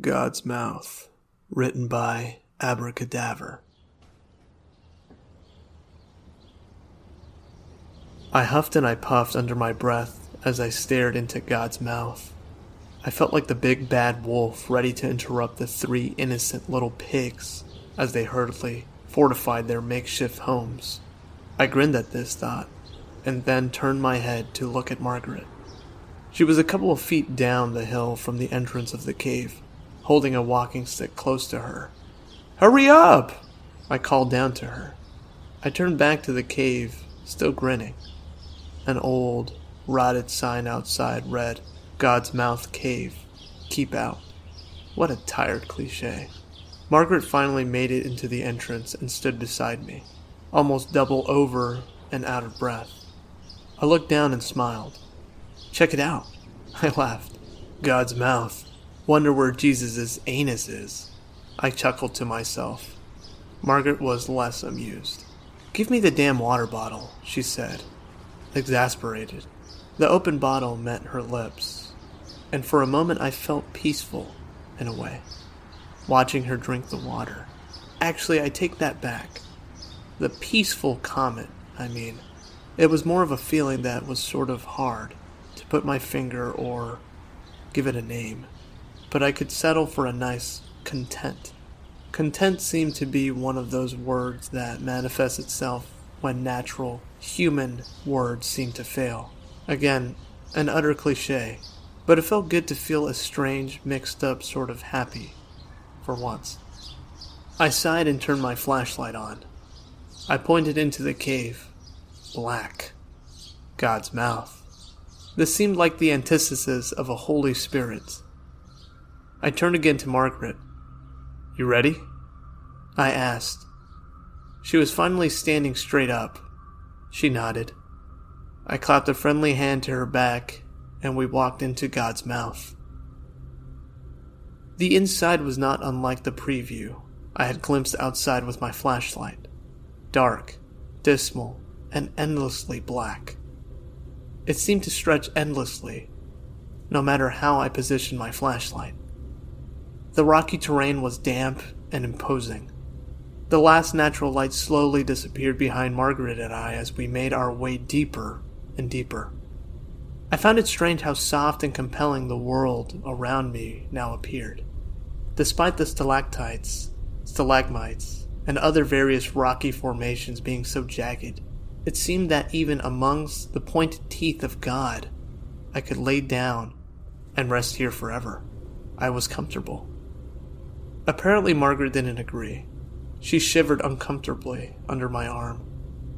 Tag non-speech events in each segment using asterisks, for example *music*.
God's Mouth, written by Abracadaver. I huffed and I puffed under my breath as I stared into God's mouth. I felt like the big bad wolf ready to interrupt the three innocent little pigs as they hurriedly fortified their makeshift homes. I grinned at this thought and then turned my head to look at Margaret. She was a couple of feet down the hill from the entrance of the cave, holding a walking stick close to her. Hurry up! I called down to her. I turned back to the cave, still grinning. An old, rotted sign outside read, God's Mouth Cave. Keep out. What a tired cliche. Margaret finally made it into the entrance and stood beside me, almost double over and out of breath. I looked down and smiled. Check it out. *laughs* I laughed. God's mouth. Wonder where Jesus' anus is. I chuckled to myself. Margaret was less amused. Give me the damn water bottle, she said, exasperated. The open bottle met her lips, and for a moment I felt peaceful in a way, watching her drink the water. Actually, I take that back. The peaceful comment, I mean. It was more of a feeling that was sort of hard to put my finger or give it a name, but I could settle for a nice content. Content seemed to be one of those words that manifests itself when natural, human words seem to fail. Again, an utter cliche, but it felt good to feel a strange, mixed up sort of happy, for once. I sighed and turned my flashlight on. I pointed into the cave. Black. God's mouth. This seemed like the antithesis of a Holy Spirit. I turned again to Margaret. You ready? I asked. She was finally standing straight up. She nodded. I clapped a friendly hand to her back, and we walked into God's mouth. The inside was not unlike the preview I had glimpsed outside with my flashlight dark, dismal, and endlessly black. It seemed to stretch endlessly, no matter how I positioned my flashlight. The rocky terrain was damp and imposing. The last natural light slowly disappeared behind Margaret and I as we made our way deeper and deeper. I found it strange how soft and compelling the world around me now appeared. Despite the stalactites, stalagmites, and other various rocky formations being so jagged, it seemed that even amongst the pointed teeth of God, I could lay down and rest here forever. I was comfortable. Apparently, Margaret didn't agree. She shivered uncomfortably under my arm.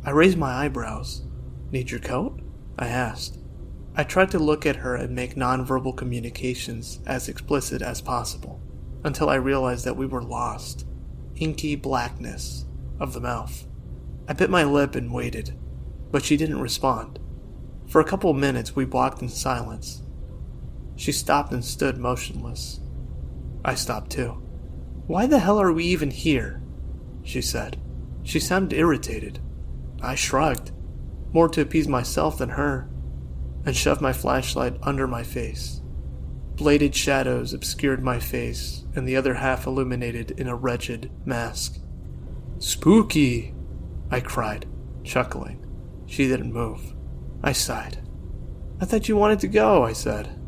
I raised my eyebrows. Need your coat? I asked. I tried to look at her and make nonverbal communications as explicit as possible, until I realized that we were lost. Inky blackness of the mouth. I bit my lip and waited, but she didn't respond. For a couple of minutes, we walked in silence. She stopped and stood motionless. I stopped too. Why the hell are we even here? She said. She sounded irritated. I shrugged, more to appease myself than her, and shoved my flashlight under my face. Bladed shadows obscured my face, and the other half illuminated in a wretched mask. Spooky! I cried, chuckling. She didn't move. I sighed. I thought you wanted to go, I said.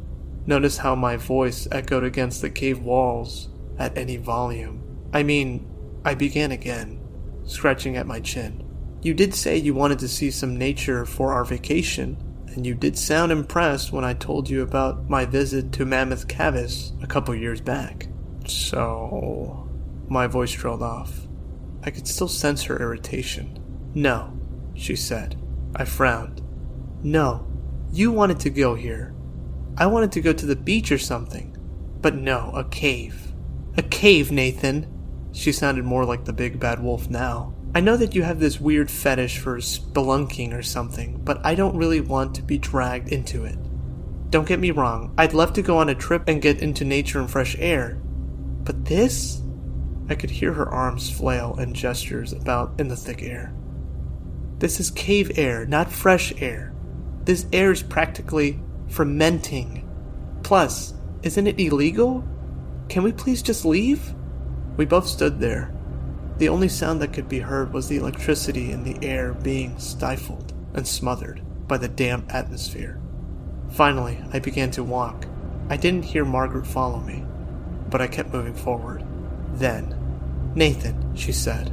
Notice how my voice echoed against the cave walls at any volume. I mean, I began again, scratching at my chin. You did say you wanted to see some nature for our vacation, and you did sound impressed when I told you about my visit to Mammoth Caves a couple years back. So. My voice trailed off. I could still sense her irritation. No, she said. I frowned. No, you wanted to go here. I wanted to go to the beach or something. But no, a cave. A cave, Nathan. She sounded more like the big bad wolf now. I know that you have this weird fetish for spelunking or something, but I don't really want to be dragged into it. Don't get me wrong, I'd love to go on a trip and get into nature and fresh air. But this? I could hear her arms flail and gestures about in the thick air. This is cave air, not fresh air. This air is practically fermenting. Plus, isn't it illegal? Can we please just leave? We both stood there. The only sound that could be heard was the electricity in the air being stifled and smothered by the damp atmosphere. Finally, I began to walk. I didn't hear Margaret follow me, but I kept moving forward. Then, Nathan, she said,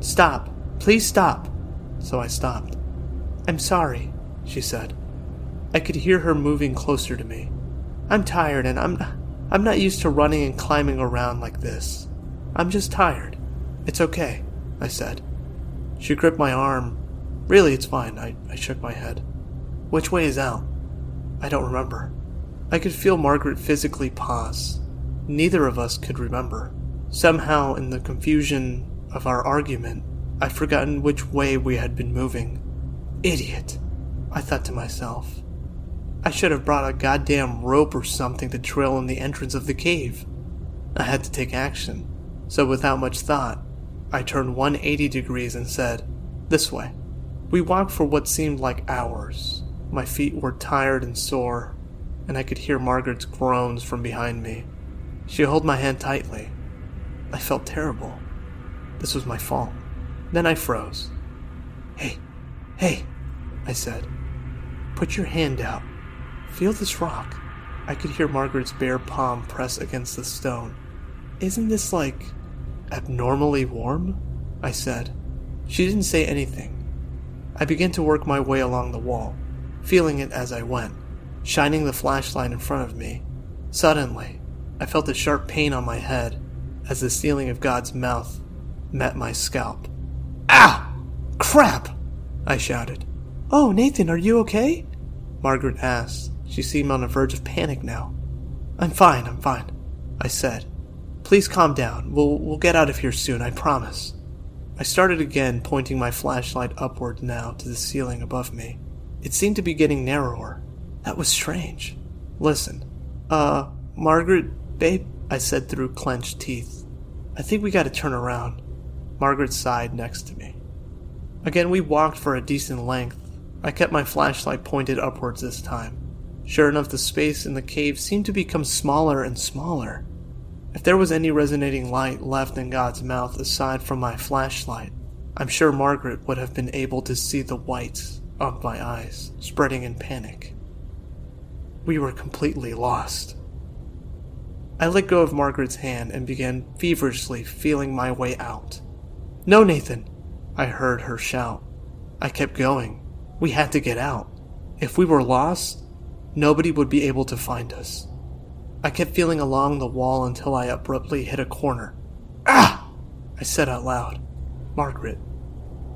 Stop! Please stop! So I stopped. I'm sorry, she said. I could hear her moving closer to me. I'm tired and I'm I'm not used to running and climbing around like this. I'm just tired. It's okay, I said. She gripped my arm. Really, it's fine. I, I shook my head. Which way is out? I don't remember. I could feel Margaret physically pause. Neither of us could remember. Somehow, in the confusion of our argument, I'd forgotten which way we had been moving. Idiot, I thought to myself. I should have brought a goddamn rope or something to trail in the entrance of the cave. I had to take action, so without much thought, I turned 180 degrees and said, This way. We walked for what seemed like hours. My feet were tired and sore, and I could hear Margaret's groans from behind me. She held my hand tightly. I felt terrible. This was my fault. Then I froze. Hey, hey, I said. Put your hand out. Feel this rock. I could hear Margaret's bare palm press against the stone. Isn't this like abnormally warm? I said. She didn't say anything. I began to work my way along the wall, feeling it as I went, shining the flashlight in front of me. Suddenly, I felt a sharp pain on my head as the ceiling of God's mouth met my scalp. Ah! Crap! I shouted. Oh, Nathan, are you okay? Margaret asked. She seemed on the verge of panic now. I'm fine, I'm fine, I said. Please calm down. We'll, we'll get out of here soon, I promise. I started again, pointing my flashlight upward now to the ceiling above me. It seemed to be getting narrower. That was strange. Listen. Uh, Margaret, babe, I said through clenched teeth. I think we gotta turn around. Margaret sighed next to me. Again, we walked for a decent length. I kept my flashlight pointed upwards this time. Sure enough, the space in the cave seemed to become smaller and smaller. If there was any resonating light left in God's mouth aside from my flashlight, I'm sure Margaret would have been able to see the whites of my eyes spreading in panic. We were completely lost. I let go of Margaret's hand and began feverishly feeling my way out. No, Nathan! I heard her shout. I kept going. We had to get out. If we were lost, nobody would be able to find us. I kept feeling along the wall until I abruptly hit a corner. Ah! I said out loud. Margaret,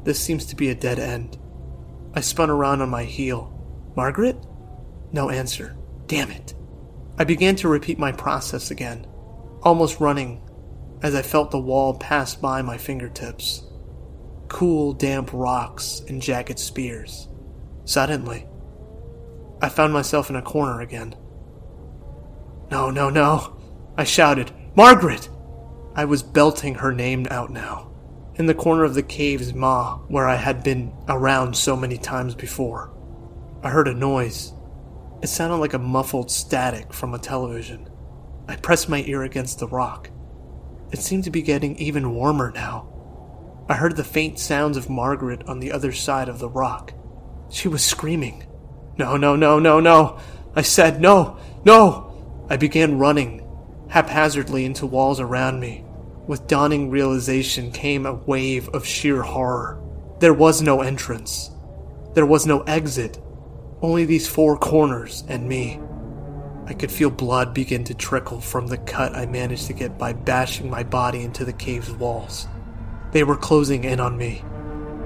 this seems to be a dead end. I spun around on my heel. Margaret? No answer. Damn it. I began to repeat my process again, almost running as I felt the wall pass by my fingertips. Cool, damp rocks and jagged spears. Suddenly, I found myself in a corner again. No, no, no. I shouted, Margaret! I was belting her name out now, in the corner of the cave's maw where I had been around so many times before. I heard a noise. It sounded like a muffled static from a television. I pressed my ear against the rock. It seemed to be getting even warmer now. I heard the faint sounds of Margaret on the other side of the rock. She was screaming. No, no, no, no, no. I said, no, no. I began running haphazardly into walls around me. With dawning realization came a wave of sheer horror. There was no entrance. There was no exit. Only these four corners and me. I could feel blood begin to trickle from the cut I managed to get by bashing my body into the cave's walls. They were closing in on me.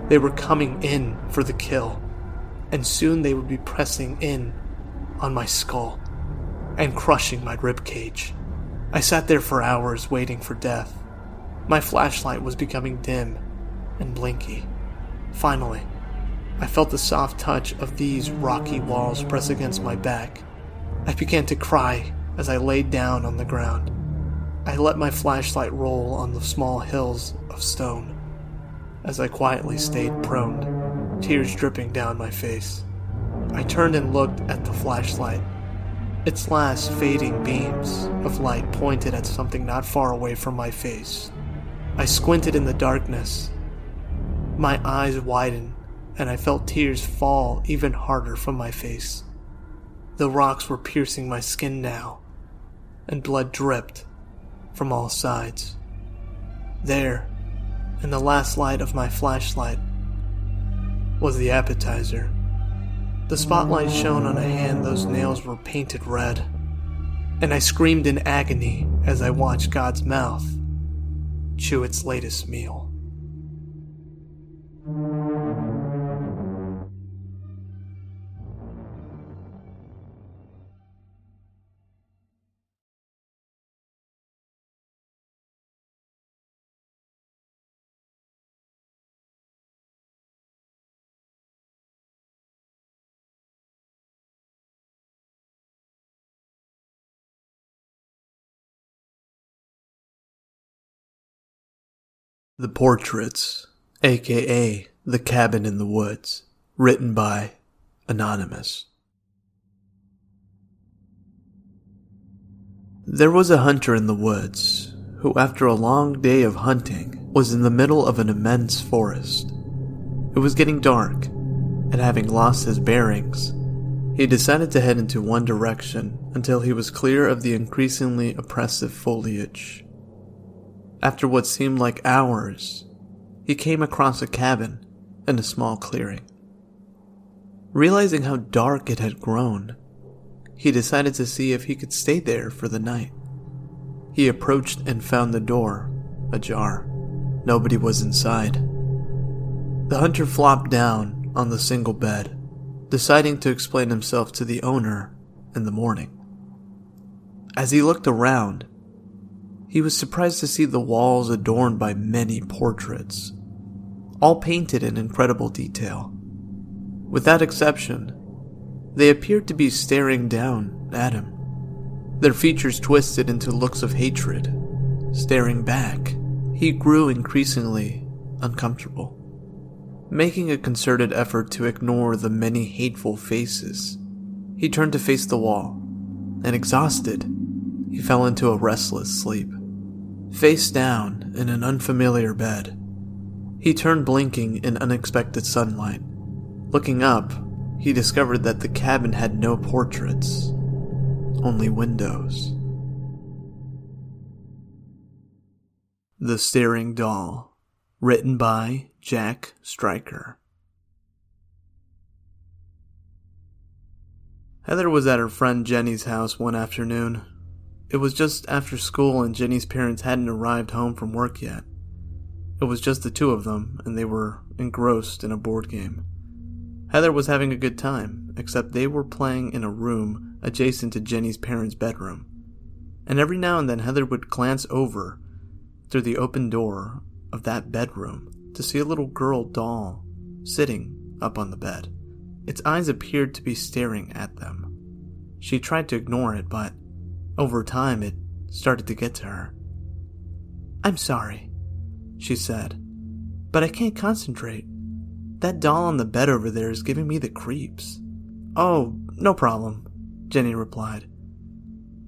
They were coming in for the kill. And soon they would be pressing in on my skull and crushing my rib cage. I sat there for hours waiting for death. My flashlight was becoming dim and blinky. Finally, I felt the soft touch of these rocky walls press against my back. I began to cry as I laid down on the ground. I let my flashlight roll on the small hills of stone as I quietly stayed prone, tears dripping down my face. I turned and looked at the flashlight Its last fading beams of light pointed at something not far away from my face. I squinted in the darkness. My eyes widened, and I felt tears fall even harder from my face. The rocks were piercing my skin now, and blood dripped from all sides. There, in the last light of my flashlight, was the appetizer. The spotlight shone on a hand those nails were painted red, and I screamed in agony as I watched God's mouth chew its latest meal. The Portraits, aka The Cabin in the Woods, written by Anonymous. There was a hunter in the woods who, after a long day of hunting, was in the middle of an immense forest. It was getting dark, and having lost his bearings, he decided to head into one direction until he was clear of the increasingly oppressive foliage after what seemed like hours, he came across a cabin in a small clearing. Realizing how dark it had grown, he decided to see if he could stay there for the night. He approached and found the door ajar. Nobody was inside. The hunter flopped down on the single bed, deciding to explain himself to the owner in the morning. As he looked around, he was surprised to see the walls adorned by many portraits, all painted in incredible detail. With that exception, they appeared to be staring down at him, their features twisted into looks of hatred. Staring back, he grew increasingly uncomfortable. Making a concerted effort to ignore the many hateful faces, he turned to face the wall, and exhausted, he fell into a restless sleep. Face down in an unfamiliar bed, he turned blinking in unexpected sunlight. Looking up, he discovered that the cabin had no portraits, only windows. The Staring Doll, written by Jack Stryker. Heather was at her friend Jenny's house one afternoon it was just after school, and Jenny's parents hadn't arrived home from work yet. It was just the two of them, and they were engrossed in a board game. Heather was having a good time, except they were playing in a room adjacent to Jenny's parents' bedroom. And every now and then, Heather would glance over through the open door of that bedroom to see a little girl doll sitting up on the bed. Its eyes appeared to be staring at them. She tried to ignore it, but over time, it started to get to her. I'm sorry, she said, but I can't concentrate. That doll on the bed over there is giving me the creeps. Oh, no problem, Jenny replied.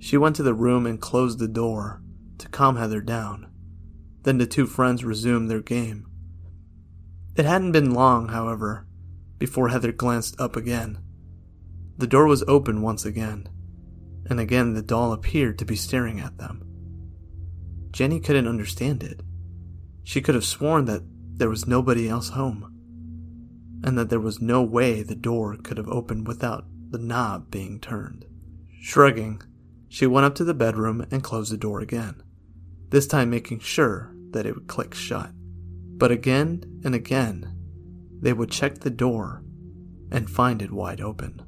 She went to the room and closed the door to calm Heather down. Then the two friends resumed their game. It hadn't been long, however, before Heather glanced up again. The door was open once again and again the doll appeared to be staring at them. Jenny couldn't understand it. She could have sworn that there was nobody else home, and that there was no way the door could have opened without the knob being turned. Shrugging, she went up to the bedroom and closed the door again, this time making sure that it would click shut. But again and again, they would check the door and find it wide open.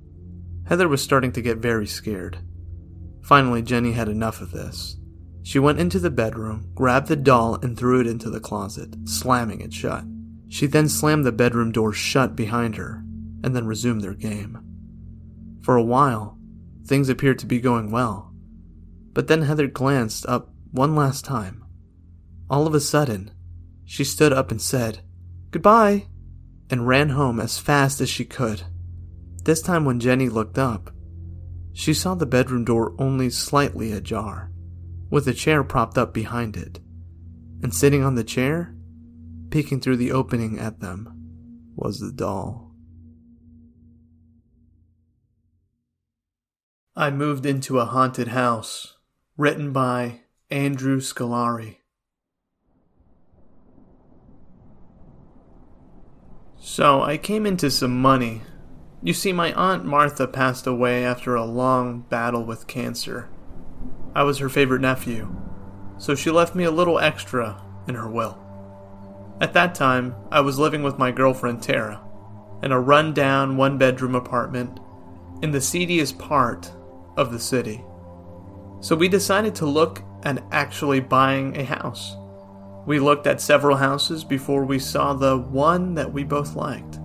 Heather was starting to get very scared. Finally, Jenny had enough of this. She went into the bedroom, grabbed the doll, and threw it into the closet, slamming it shut. She then slammed the bedroom door shut behind her, and then resumed their game. For a while, things appeared to be going well, but then Heather glanced up one last time. All of a sudden, she stood up and said, Goodbye, and ran home as fast as she could. This time, when Jenny looked up, She saw the bedroom door only slightly ajar, with a chair propped up behind it. And sitting on the chair, peeking through the opening at them, was the doll. I moved into a haunted house, written by Andrew Scolari. So I came into some money. You see, my Aunt Martha passed away after a long battle with cancer. I was her favorite nephew, so she left me a little extra in her will. At that time, I was living with my girlfriend Tara in a run-down one-bedroom apartment in the seediest part of the city. So we decided to look at actually buying a house. We looked at several houses before we saw the one that we both liked.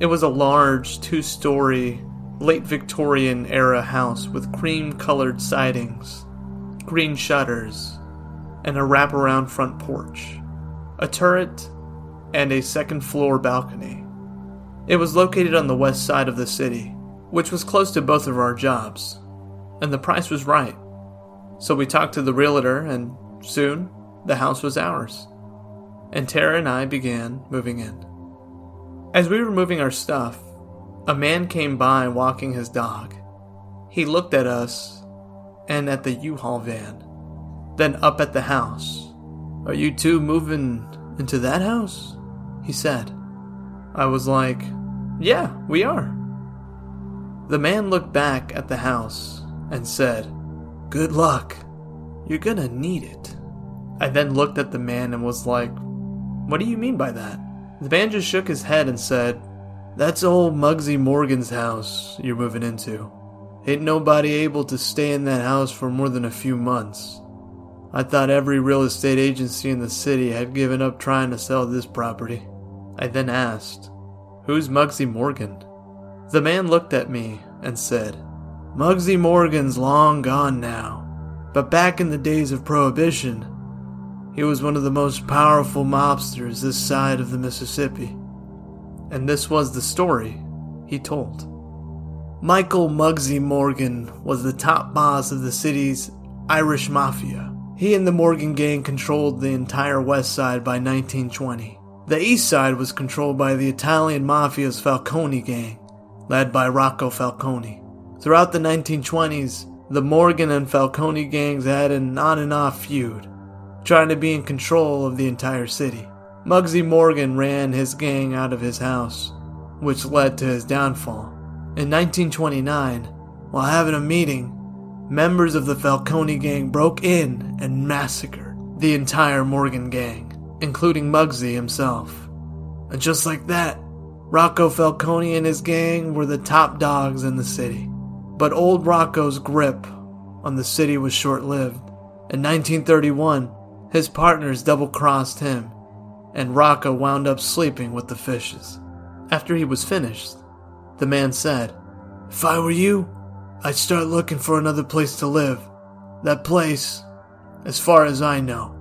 It was a large, two story, late Victorian era house with cream colored sidings, green shutters, and a wraparound front porch, a turret, and a second floor balcony. It was located on the west side of the city, which was close to both of our jobs, and the price was right. So we talked to the realtor, and soon the house was ours. And Tara and I began moving in. As we were moving our stuff, a man came by walking his dog. He looked at us and at the U Haul van, then up at the house. Are you two moving into that house? He said. I was like, Yeah, we are. The man looked back at the house and said, Good luck. You're gonna need it. I then looked at the man and was like, What do you mean by that? The man just shook his head and said, That's old Muggsy Morgan's house you're moving into. Ain't nobody able to stay in that house for more than a few months. I thought every real estate agency in the city had given up trying to sell this property. I then asked, Who's Muggsy Morgan? The man looked at me and said, Muggsy Morgan's long gone now, but back in the days of Prohibition, he was one of the most powerful mobsters this side of the Mississippi. And this was the story he told. Michael Muggsy Morgan was the top boss of the city's Irish Mafia. He and the Morgan gang controlled the entire west side by 1920. The east side was controlled by the Italian Mafia's Falcone gang, led by Rocco Falcone. Throughout the 1920s, the Morgan and Falcone gangs had an on and off feud, trying to be in control of the entire city. Muggsy Morgan ran his gang out of his house, which led to his downfall. In 1929, while having a meeting, members of the Falcone gang broke in and massacred the entire Morgan gang, including Muggsy himself. And just like that, Rocco Falcone and his gang were the top dogs in the city. But old Rocco's grip on the city was short lived. In 1931, his partners double crossed him, and Rocco wound up sleeping with the fishes. After he was finished, the man said, If I were you, I'd start looking for another place to live. That place, as far as I know,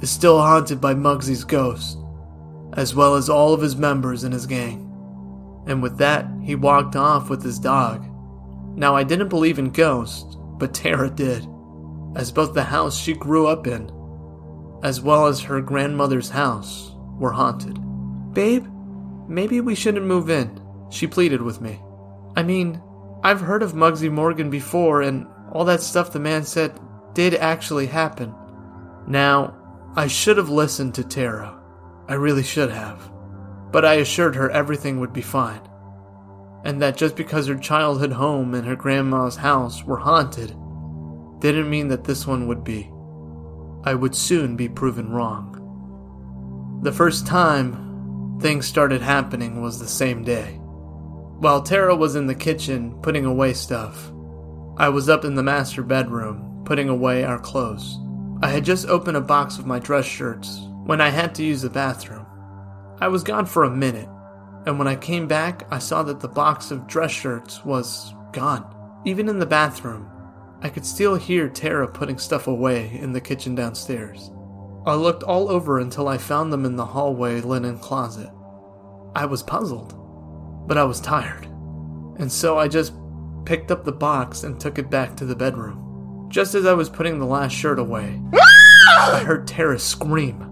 is still haunted by Muggsy's ghost, as well as all of his members in his gang and with that, he walked off with his dog. Now, I didn't believe in ghosts, but Tara did, as both the house she grew up in, as well as her grandmother's house, were haunted. Babe, maybe we shouldn't move in, she pleaded with me. I mean, I've heard of Muggsy Morgan before, and all that stuff the man said did actually happen. Now, I should have listened to Tara. I really should have but I assured her everything would be fine, and that just because her childhood home and her grandma's house were haunted didn't mean that this one would be. I would soon be proven wrong. The first time things started happening was the same day. While Tara was in the kitchen putting away stuff, I was up in the master bedroom putting away our clothes. I had just opened a box of my dress shirts when I had to use the bathroom. I was gone for a minute, and when I came back, I saw that the box of dress shirts was gone. Even in the bathroom, I could still hear Tara putting stuff away in the kitchen downstairs. I looked all over until I found them in the hallway linen closet. I was puzzled, but I was tired, and so I just picked up the box and took it back to the bedroom. Just as I was putting the last shirt away, I heard Tara scream.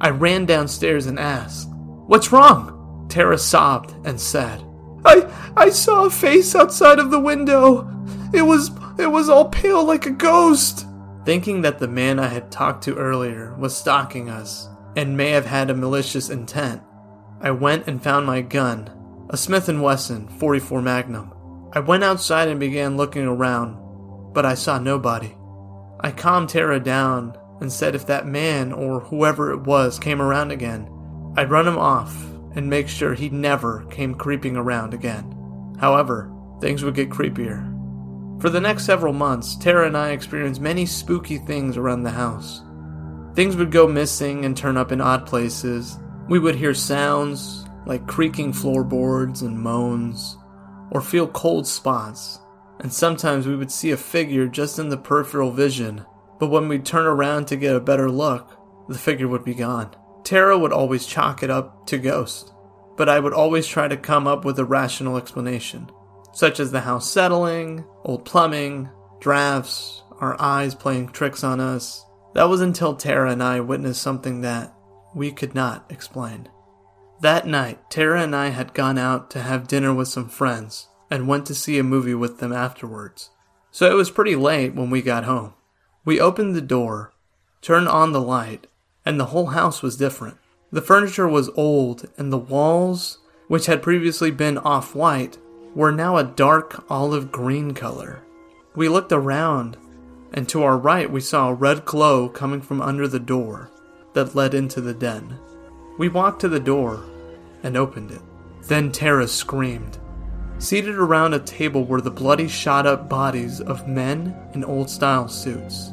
I ran downstairs and asked, What's wrong? Tara sobbed and said, I I saw a face outside of the window. It was it was all pale like a ghost. Thinking that the man I had talked to earlier was stalking us and may have had a malicious intent, I went and found my gun, a Smith & Wesson 44 Magnum. I went outside and began looking around, but I saw nobody. I calmed Tara down and said if that man or whoever it was came around again, I'd run him off and make sure he never came creeping around again. However, things would get creepier. For the next several months, Tara and I experienced many spooky things around the house. Things would go missing and turn up in odd places. We would hear sounds like creaking floorboards and moans, or feel cold spots, and sometimes we would see a figure just in the peripheral vision, but when we'd turn around to get a better look, the figure would be gone. Tara would always chalk it up to ghost, but I would always try to come up with a rational explanation, such as the house settling, old plumbing, drafts, our eyes playing tricks on us. That was until Tara and I witnessed something that we could not explain. That night, Tara and I had gone out to have dinner with some friends and went to see a movie with them afterwards. So it was pretty late when we got home. We opened the door, turned on the light, and the whole house was different. The furniture was old, and the walls, which had previously been off white, were now a dark olive green color. We looked around, and to our right we saw a red glow coming from under the door that led into the den. We walked to the door and opened it. Then Tara screamed. Seated around a table were the bloody, shot up bodies of men in old style suits.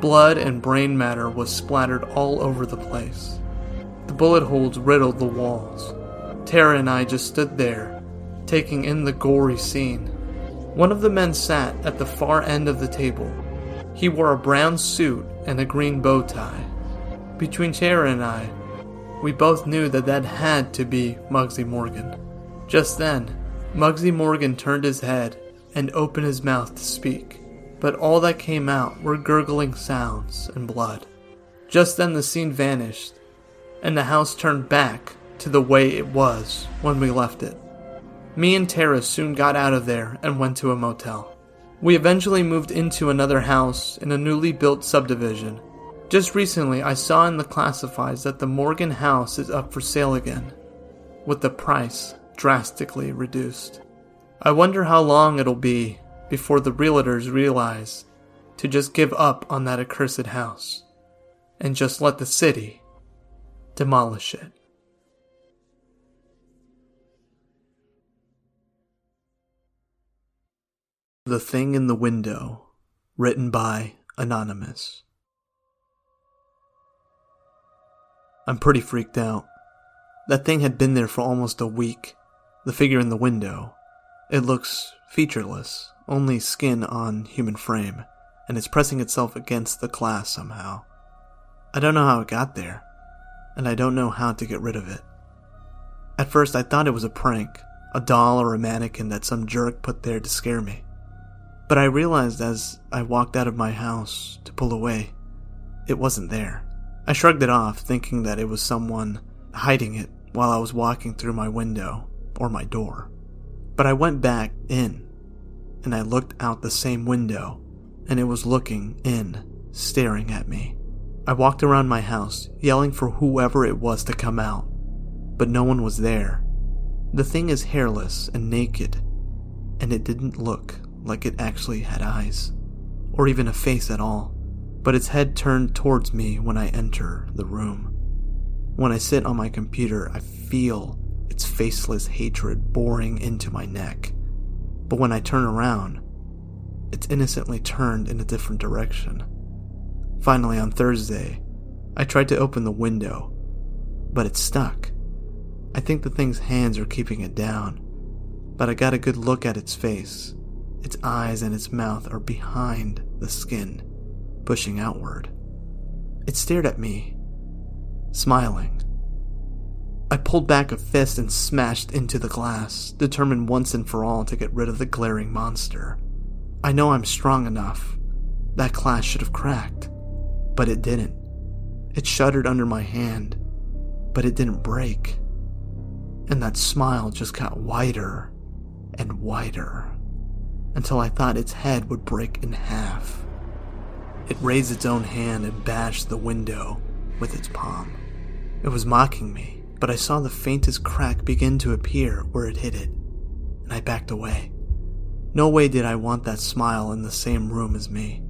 Blood and brain matter was splattered all over the place. The bullet holes riddled the walls. Tara and I just stood there, taking in the gory scene. One of the men sat at the far end of the table. He wore a brown suit and a green bow tie. Between Tara and I, we both knew that that had to be Muggsy Morgan. Just then, Muggsy Morgan turned his head and opened his mouth to speak but all that came out were gurgling sounds and blood. Just then the scene vanished, and the house turned back to the way it was when we left it. Me and Tara soon got out of there and went to a motel. We eventually moved into another house in a newly built subdivision. Just recently, I saw in the classifieds that the Morgan house is up for sale again, with the price drastically reduced. I wonder how long it'll be before the realtors realize to just give up on that accursed house and just let the city demolish it. The Thing in the Window, written by Anonymous. I'm pretty freaked out. That thing had been there for almost a week. The figure in the window. It looks featureless, only skin on human frame, and it's pressing itself against the glass somehow. I don't know how it got there, and I don't know how to get rid of it. At first, I thought it was a prank, a doll or a mannequin that some jerk put there to scare me. But I realized as I walked out of my house to pull away, it wasn't there. I shrugged it off, thinking that it was someone hiding it while I was walking through my window or my door. But I went back in and I looked out the same window, and it was looking in, staring at me. I walked around my house, yelling for whoever it was to come out, but no one was there. The thing is hairless and naked, and it didn't look like it actually had eyes, or even a face at all, but its head turned towards me when I enter the room. When I sit on my computer, I feel its faceless hatred boring into my neck. But when I turn around, it's innocently turned in a different direction. Finally, on Thursday, I tried to open the window, but it's stuck. I think the thing's hands are keeping it down, but I got a good look at its face. Its eyes and its mouth are behind the skin, pushing outward. It stared at me, smiling. I pulled back a fist and smashed into the glass, determined once and for all to get rid of the glaring monster. I know I'm strong enough. That glass should have cracked, but it didn't. It shuddered under my hand, but it didn't break. And that smile just got wider and wider until I thought its head would break in half. It raised its own hand and bashed the window with its palm. It was mocking me, but I saw the faintest crack begin to appear where it hit it, and I backed away. No way did I want that smile in the same room as me.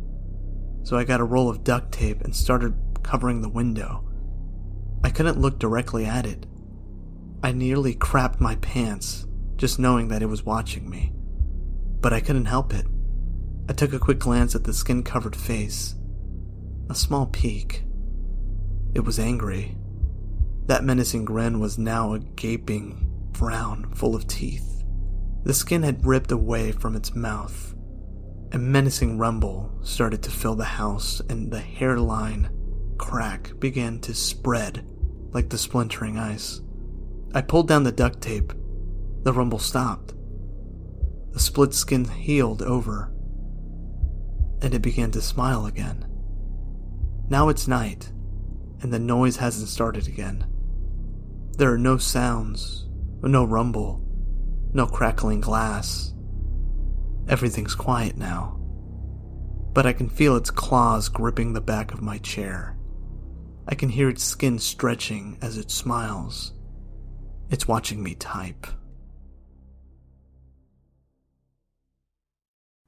So I got a roll of duct tape and started covering the window. I couldn't look directly at it. I nearly crapped my pants just knowing that it was watching me. But I couldn't help it. I took a quick glance at the skin covered face. A small peek. It was angry. That menacing grin was now a gaping frown full of teeth. The skin had ripped away from its mouth. A menacing rumble started to fill the house, and the hairline crack began to spread like the splintering ice. I pulled down the duct tape. The rumble stopped. The split skin healed over, and it began to smile again. Now it's night, and the noise hasn't started again. There are no sounds, no rumble, no crackling glass. Everything's quiet now, but I can feel its claws gripping the back of my chair. I can hear its skin stretching as it smiles. It's watching me type.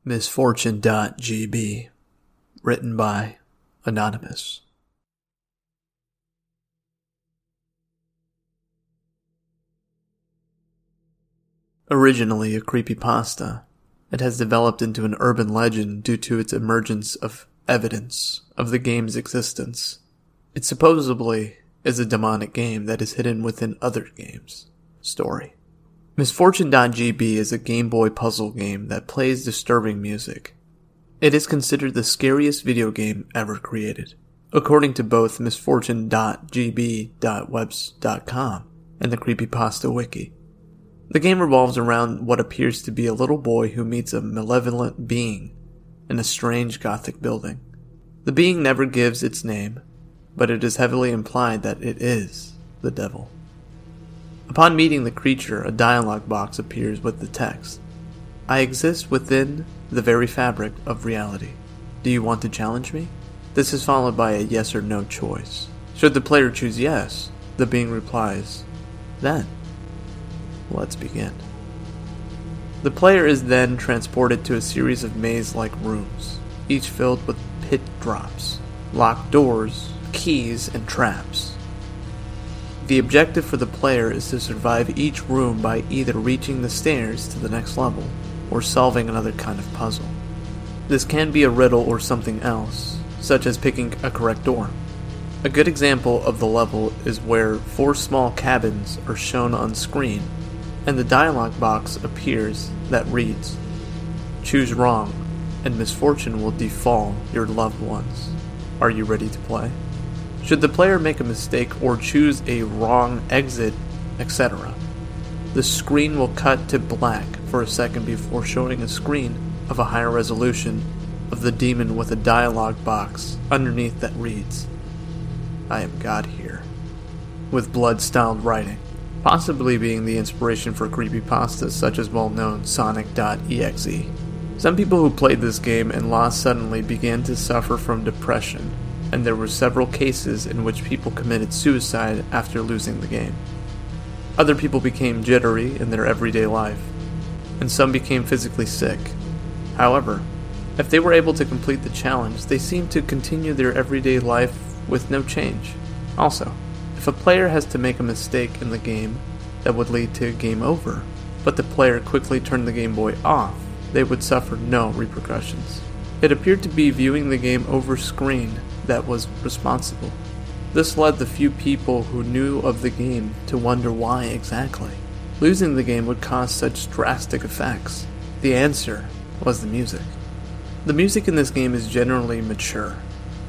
Misfortune.gb Written by Anonymous. Originally a creepypasta, it has developed into an urban legend due to its emergence of evidence of the game's existence. It supposedly is a demonic game that is hidden within other games. Story. Misfortune.gb is a Game Boy puzzle game that plays disturbing music. It is considered the scariest video game ever created, according to both misfortune.gb.webs.com and the Creepypasta Wiki. The game revolves around what appears to be a little boy who meets a malevolent being in a strange gothic building. The being never gives its name, but it is heavily implied that it is the devil. Upon meeting the creature, a dialog box appears with the text I exist within the very fabric of reality. Do you want to challenge me? This is followed by a yes or no choice. Should the player choose yes, the being replies, Then, let's begin. The player is then transported to a series of maze like rooms, each filled with pit drops, locked doors, keys, and traps. The objective for the player is to survive each room by either reaching the stairs to the next level or solving another kind of puzzle. This can be a riddle or something else, such as picking a correct door. A good example of the level is where four small cabins are shown on screen, and the dialog box appears that reads, Choose wrong, and misfortune will befall your loved ones. Are you ready to play? Should the player make a mistake or choose a wrong exit, etc., the screen will cut to black for a second before showing a screen of a higher resolution of the demon with a dialog box underneath that reads, I am God here, with blood styled writing, possibly being the inspiration for creepypastas such as well known Sonic.exe. Some people who played this game and lost suddenly began to suffer from depression and there were several cases in which people committed suicide after losing the game. Other people became jittery in their everyday life, and some became physically sick. However, if they were able to complete the challenge, they seemed to continue their everyday life with no change. Also, if a player has to make a mistake in the game that would lead to game over, but the player quickly turned the Game Boy off, they would suffer no repercussions. It appeared to be viewing the game over screen that was responsible. This led the few people who knew of the game to wonder why exactly. Losing the game would cause such drastic effects. The answer was the music. The music in this game is generally mature,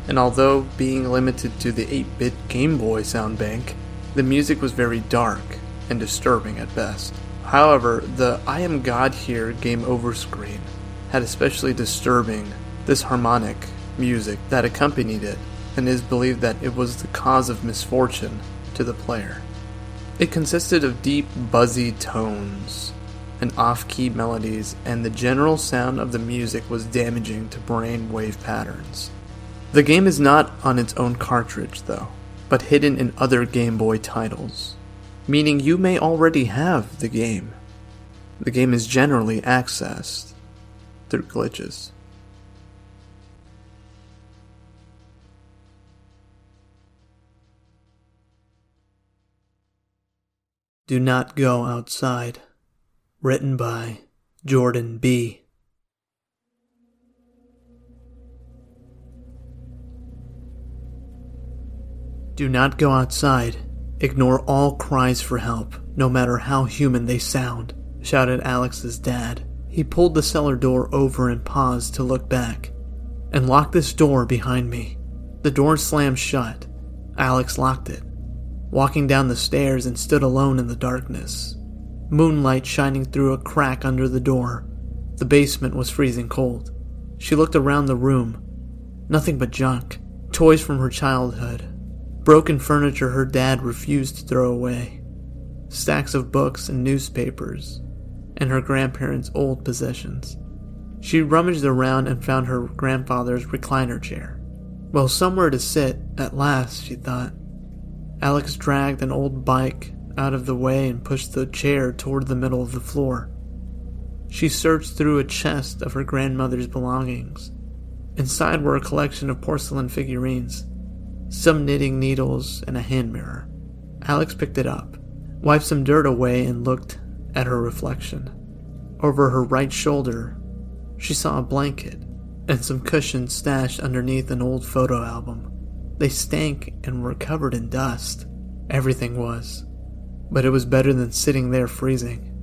and although being limited to the 8 bit Game Boy sound bank, The music was very dark and disturbing at best. However, the I Am God Here game over screen had especially disturbing, disharmonic music that accompanied it, and is believed that it was the cause of misfortune to the player. It consisted of deep, buzzy tones and off key melodies, and the general sound of the music was damaging to brain wave patterns. The game is not on its own cartridge, though, but hidden in other Game Boy titles, meaning you may already have the game. The game is generally accessed through glitches. Do Not Go Outside. Written by Jordan B. Do not go outside. Ignore all cries for help, no matter how human they sound, shouted Alex's dad. He pulled the cellar door over and paused to look back. And lock this door behind me. The door slammed shut. Alex locked it walking down the stairs and stood alone in the darkness. Moonlight shining through a crack under the door. The basement was freezing cold. She looked around the room. Nothing but junk. Toys from her childhood. Broken furniture her dad refused to throw away. Stacks of books and newspapers. And her grandparents' old possessions. She rummaged around and found her grandfather's recliner chair. Well, somewhere to sit, at last, she thought. Alex dragged an old bike out of the way and pushed the chair toward the middle of the floor. She searched through a chest of her grandmother's belongings. Inside were a collection of porcelain figurines, some knitting needles, and a hand mirror. Alex picked it up, wiped some dirt away, and looked at her reflection. Over her right shoulder, she saw a blanket and some cushions stashed underneath an old photo album. They stank and were covered in dust. Everything was. But it was better than sitting there freezing.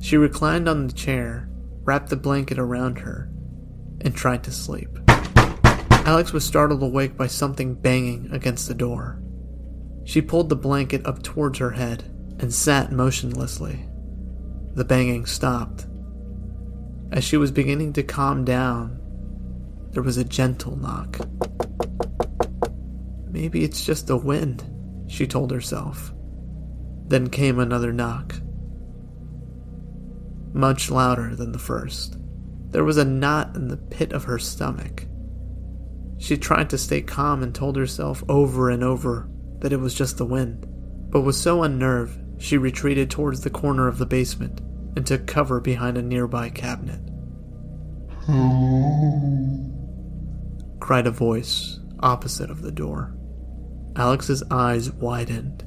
She reclined on the chair, wrapped the blanket around her, and tried to sleep. Alex was startled awake by something banging against the door. She pulled the blanket up towards her head and sat motionlessly. The banging stopped. As she was beginning to calm down, there was a gentle knock. Maybe it's just the wind, she told herself. Then came another knock. Much louder than the first. There was a knot in the pit of her stomach. She tried to stay calm and told herself over and over that it was just the wind, but was so unnerved she retreated towards the corner of the basement and took cover behind a nearby cabinet. Hello? cried a voice opposite of the door. Alex's eyes widened.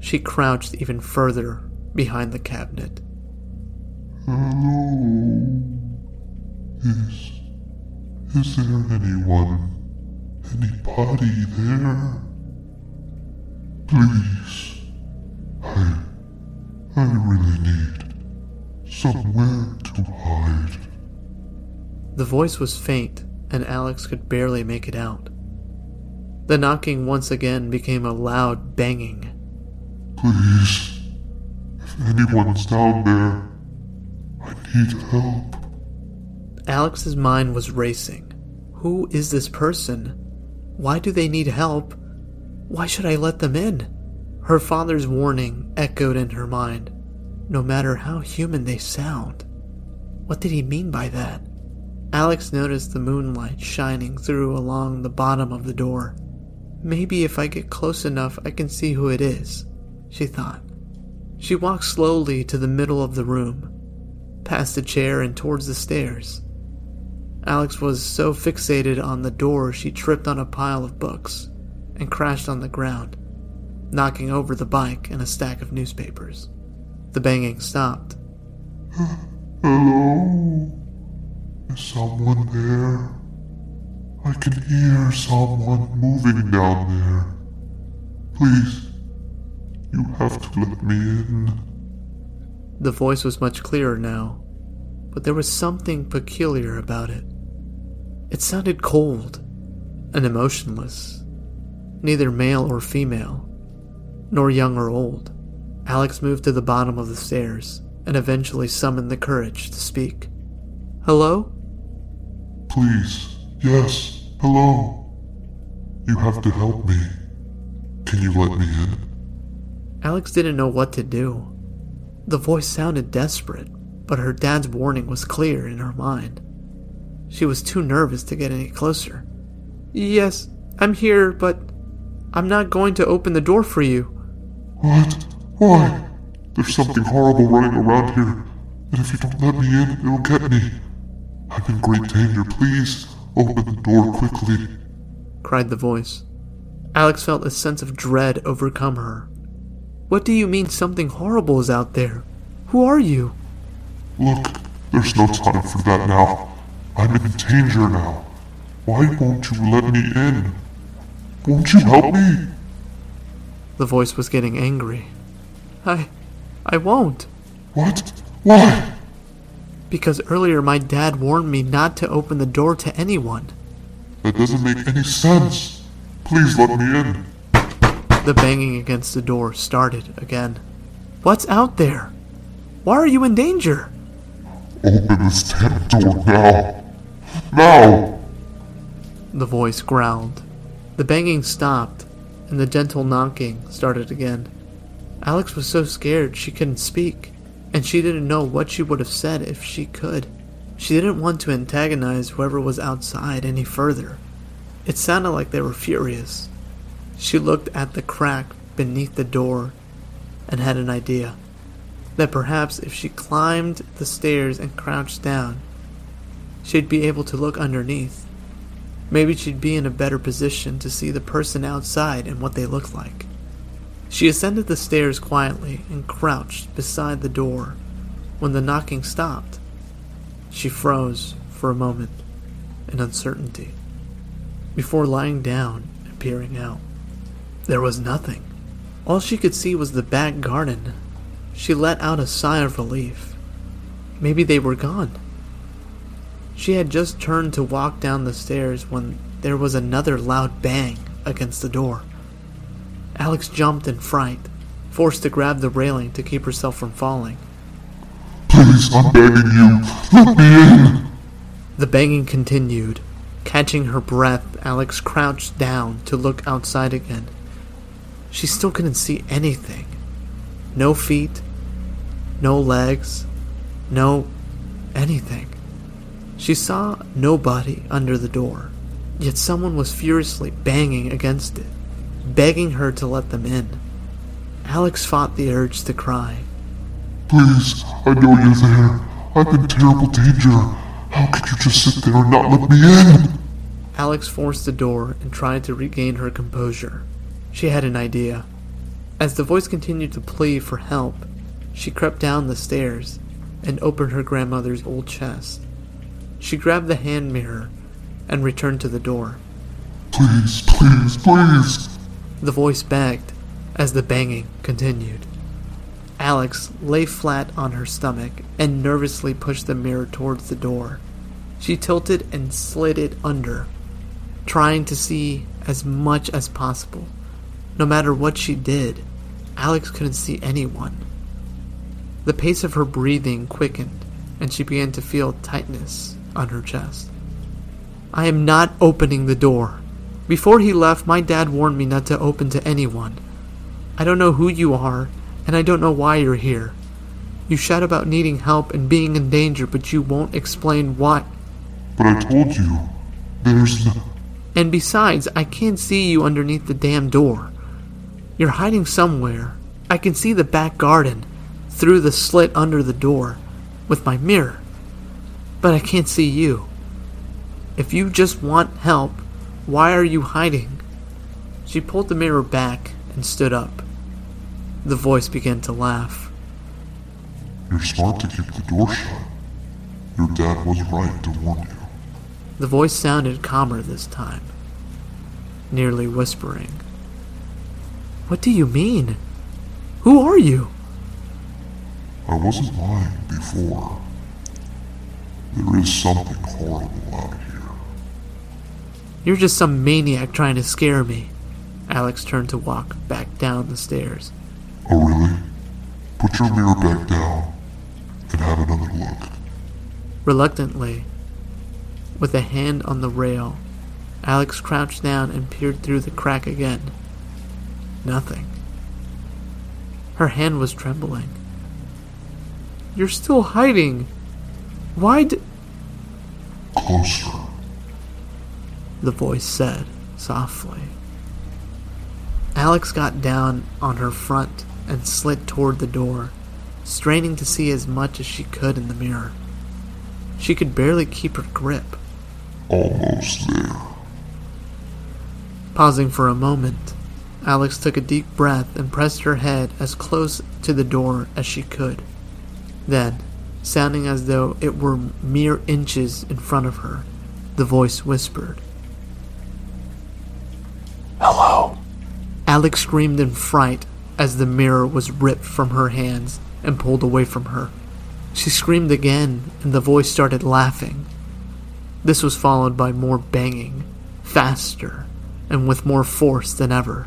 She crouched even further behind the cabinet. Hello? Is. Is there anyone? Anybody there? Please. I. I really need somewhere to hide. The voice was faint, and Alex could barely make it out. The knocking once again became a loud banging. Please, if anyone's down there, I need help. Alex's mind was racing. Who is this person? Why do they need help? Why should I let them in? Her father's warning echoed in her mind, no matter how human they sound. What did he mean by that? Alex noticed the moonlight shining through along the bottom of the door. Maybe if I get close enough, I can see who it is, she thought. She walked slowly to the middle of the room, past the chair and towards the stairs. Alex was so fixated on the door she tripped on a pile of books and crashed on the ground, knocking over the bike and a stack of newspapers. The banging stopped. *laughs* Hello? Is someone there? I can hear someone moving down there. Please, you have to let me in. The voice was much clearer now, but there was something peculiar about it. It sounded cold and emotionless, neither male or female. nor young or old. Alex moved to the bottom of the stairs and eventually summoned the courage to speak. Hello? Please, yes, hello. You have to help me. Can you let me in? Alex didn't know what to do. The voice sounded desperate, but her dad's warning was clear in her mind. She was too nervous to get any closer. Yes, I'm here, but I'm not going to open the door for you. What? Why? There's something horrible running around here, and if you don't let me in, it'll get me. I'm in great danger. Please open the door quickly. cried the voice. Alex felt a sense of dread overcome her. What do you mean something horrible is out there? Who are you? Look, there's no time for that now. I'm in danger now. Why won't you let me in? Won't you help me? The voice was getting angry. I. I won't. What? Why? Because earlier my dad warned me not to open the door to anyone. That doesn't make any sense. Please let me in. The banging against the door started again. What's out there? Why are you in danger? Open this damn door now. Now! The voice growled. The banging stopped, and the gentle knocking started again. Alex was so scared she couldn't speak, and she didn't know what she would have said if she could. She didn't want to antagonize whoever was outside any further. It sounded like they were furious. She looked at the crack beneath the door and had an idea that perhaps if she climbed the stairs and crouched down, she'd be able to look underneath. Maybe she'd be in a better position to see the person outside and what they looked like. She ascended the stairs quietly and crouched beside the door when the knocking stopped. She froze for a moment in uncertainty before lying down and peering out. There was nothing. All she could see was the back garden. She let out a sigh of relief. Maybe they were gone. She had just turned to walk down the stairs when there was another loud bang against the door. Alex jumped in fright, forced to grab the railing to keep herself from falling. Please, I'm begging you. Let me in. The banging continued. Catching her breath, Alex crouched down to look outside again. She still couldn't see anything. No feet, no legs, no anything. She saw nobody under the door, yet someone was furiously banging against it, begging her to let them in. Alex fought the urge to cry. Please, I know you're there. I'm in terrible danger. How could you just sit there and not let me in? Alex forced the door and tried to regain her composure. She had an idea. As the voice continued to plead for help, she crept down the stairs and opened her grandmother's old chest. She grabbed the hand mirror and returned to the door. Please, please, please. The voice begged as the banging continued. Alex lay flat on her stomach and nervously pushed the mirror towards the door. She tilted and slid it under, trying to see as much as possible. No matter what she did, Alex couldn't see anyone. The pace of her breathing quickened, and she began to feel tightness on her chest. I am not opening the door. Before he left, my dad warned me not to open to anyone. I don't know who you are, and I don't know why you're here. You shout about needing help and being in danger, but you won't explain why. But I told you, there's no. And besides, I can't see you underneath the damn door. You're hiding somewhere. I can see the back garden through the slit under the door with my mirror. But I can't see you. If you just want help, why are you hiding? She pulled the mirror back and stood up. The voice began to laugh. You're smart to keep the door shut. Your dad was right to warn you. The voice sounded calmer this time, nearly whispering. What do you mean? Who are you? I wasn't lying before. There is something horrible out here. You're just some maniac trying to scare me. Alex turned to walk back down the stairs. Oh, really? Put your mirror back down and have another look. Reluctantly, with a hand on the rail, Alex crouched down and peered through the crack again. Nothing. Her hand was trembling. You're still hiding. Why d- Closer. The voice said softly. Alex got down on her front and slid toward the door, straining to see as much as she could in the mirror. She could barely keep her grip. Almost there. Pausing for a moment, Alex took a deep breath and pressed her head as close to the door as she could. Then, sounding as though it were mere inches in front of her, the voice whispered, Alex screamed in fright as the mirror was ripped from her hands and pulled away from her. She screamed again, and the voice started laughing. This was followed by more banging, faster, and with more force than ever.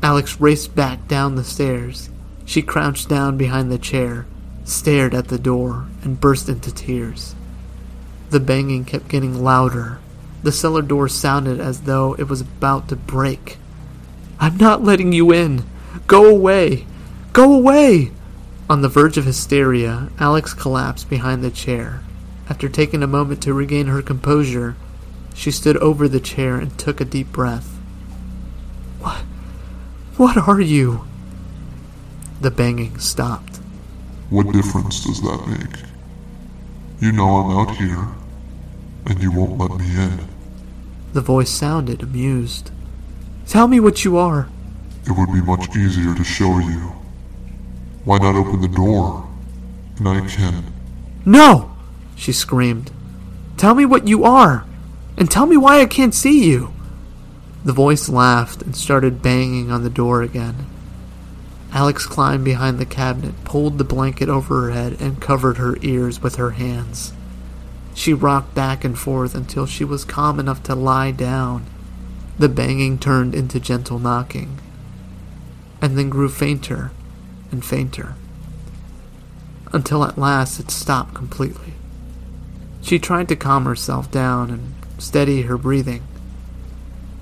Alex raced back down the stairs. She crouched down behind the chair, stared at the door, and burst into tears. The banging kept getting louder. The cellar door sounded as though it was about to break. I'm not letting you in. Go away. Go away. On the verge of hysteria, Alex collapsed behind the chair. After taking a moment to regain her composure, she stood over the chair and took a deep breath. What? What are you? The banging stopped. What difference does that make? You know I'm out here, and you won't let me in. The voice sounded amused. Tell me what you are. It would be much easier to show you. Why not open the door? And I can. No! She screamed. Tell me what you are, and tell me why I can't see you. The voice laughed and started banging on the door again. Alex climbed behind the cabinet, pulled the blanket over her head, and covered her ears with her hands. She rocked back and forth until she was calm enough to lie down. The banging turned into gentle knocking, and then grew fainter and fainter, until at last it stopped completely. She tried to calm herself down and steady her breathing.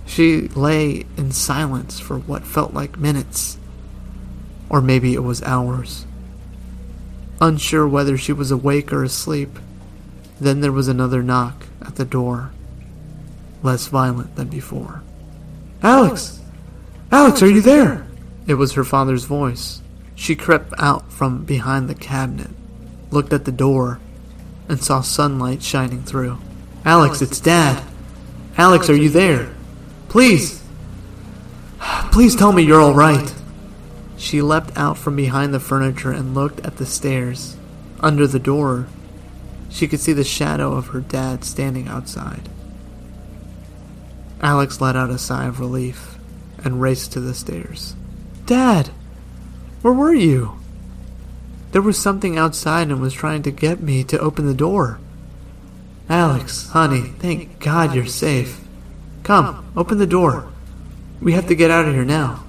She lay in silence for what felt like minutes, or maybe it was hours. Unsure whether she was awake or asleep, then there was another knock at the door, less violent than before. Alex! Alex, are you there? It was her father's voice. She crept out from behind the cabinet, looked at the door, and saw sunlight shining through. Alex, it's Dad. Alex, are you there? Please. Please tell me you're all right. She leapt out from behind the furniture and looked at the stairs. Under the door, she could see the shadow of her dad standing outside. Alex let out a sigh of relief and raced to the stairs. Dad! Where were you? There was something outside and was trying to get me to open the door. Alex, oh, honey, thank God you're safe. Come, open the door. We have to get out of here now.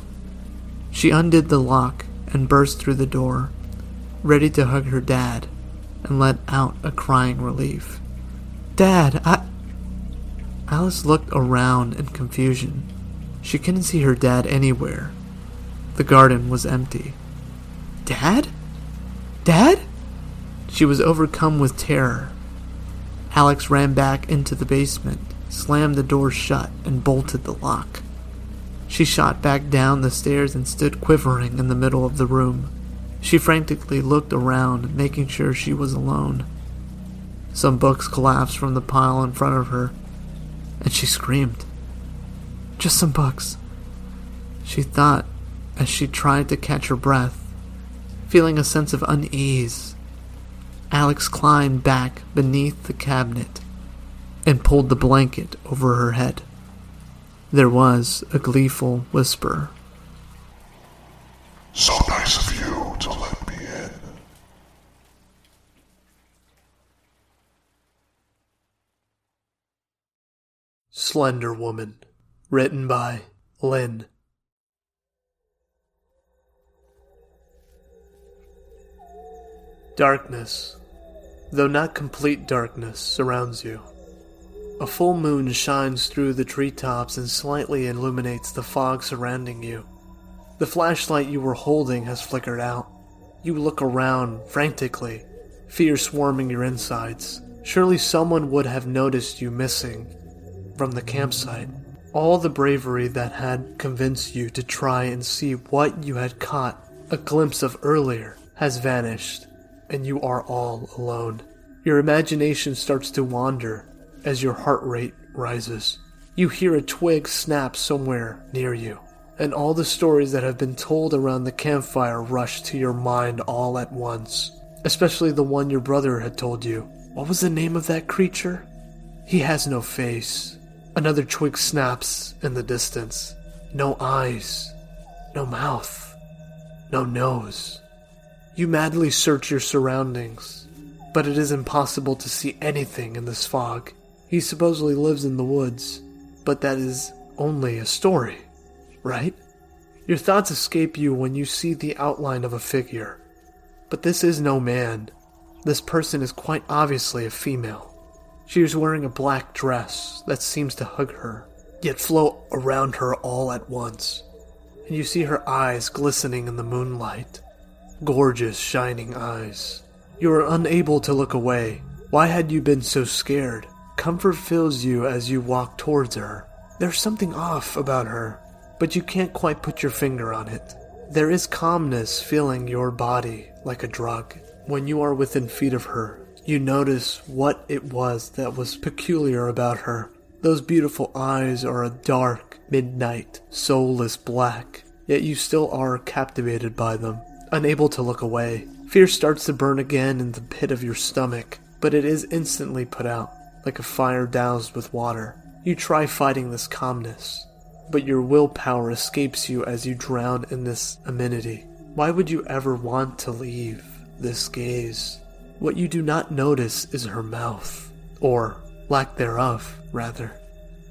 She undid the lock and burst through the door, ready to hug her dad, and let out a crying relief. Dad, I. Alice looked around in confusion. She couldn't see her dad anywhere. The garden was empty. Dad? Dad? She was overcome with terror. Alex ran back into the basement, slammed the door shut, and bolted the lock. She shot back down the stairs and stood quivering in the middle of the room. She frantically looked around, making sure she was alone. Some books collapsed from the pile in front of her, and she screamed. Just some books, she thought as she tried to catch her breath, feeling a sense of unease. Alex climbed back beneath the cabinet and pulled the blanket over her head. There was a gleeful whisper. So nice of you Slender Woman, written by Lynn. Darkness, though not complete darkness, surrounds you. A full moon shines through the treetops and slightly illuminates the fog surrounding you. The flashlight you were holding has flickered out. You look around frantically, fear swarming your insides. Surely someone would have noticed you missing from the campsite. All the bravery that had convinced you to try and see what you had caught a glimpse of earlier has vanished, and you are all alone. Your imagination starts to wander as your heart rate rises. You hear a twig snap somewhere near you, and all the stories that have been told around the campfire rush to your mind all at once, especially the one your brother had told you. What was the name of that creature? He has no face. Another twig snaps in the distance. No eyes, no mouth, no nose. You madly search your surroundings, but it is impossible to see anything in this fog. He supposedly lives in the woods, but that is only a story, right? Your thoughts escape you when you see the outline of a figure. But this is no man. This person is quite obviously a female. She is wearing a black dress that seems to hug her, yet float around her all at once. And you see her eyes glistening in the moonlight. Gorgeous, shining eyes. You are unable to look away. Why had you been so scared? Comfort fills you as you walk towards her. There's something off about her, but you can't quite put your finger on it. There is calmness filling your body like a drug. When you are within feet of her, you notice what it was that was peculiar about her. Those beautiful eyes are a dark, midnight, soulless black, yet you still are captivated by them, unable to look away. Fear starts to burn again in the pit of your stomach, but it is instantly put out, like a fire doused with water. You try fighting this calmness, but your willpower escapes you as you drown in this amenity. Why would you ever want to leave this gaze? What you do not notice is her mouth, or lack thereof, rather.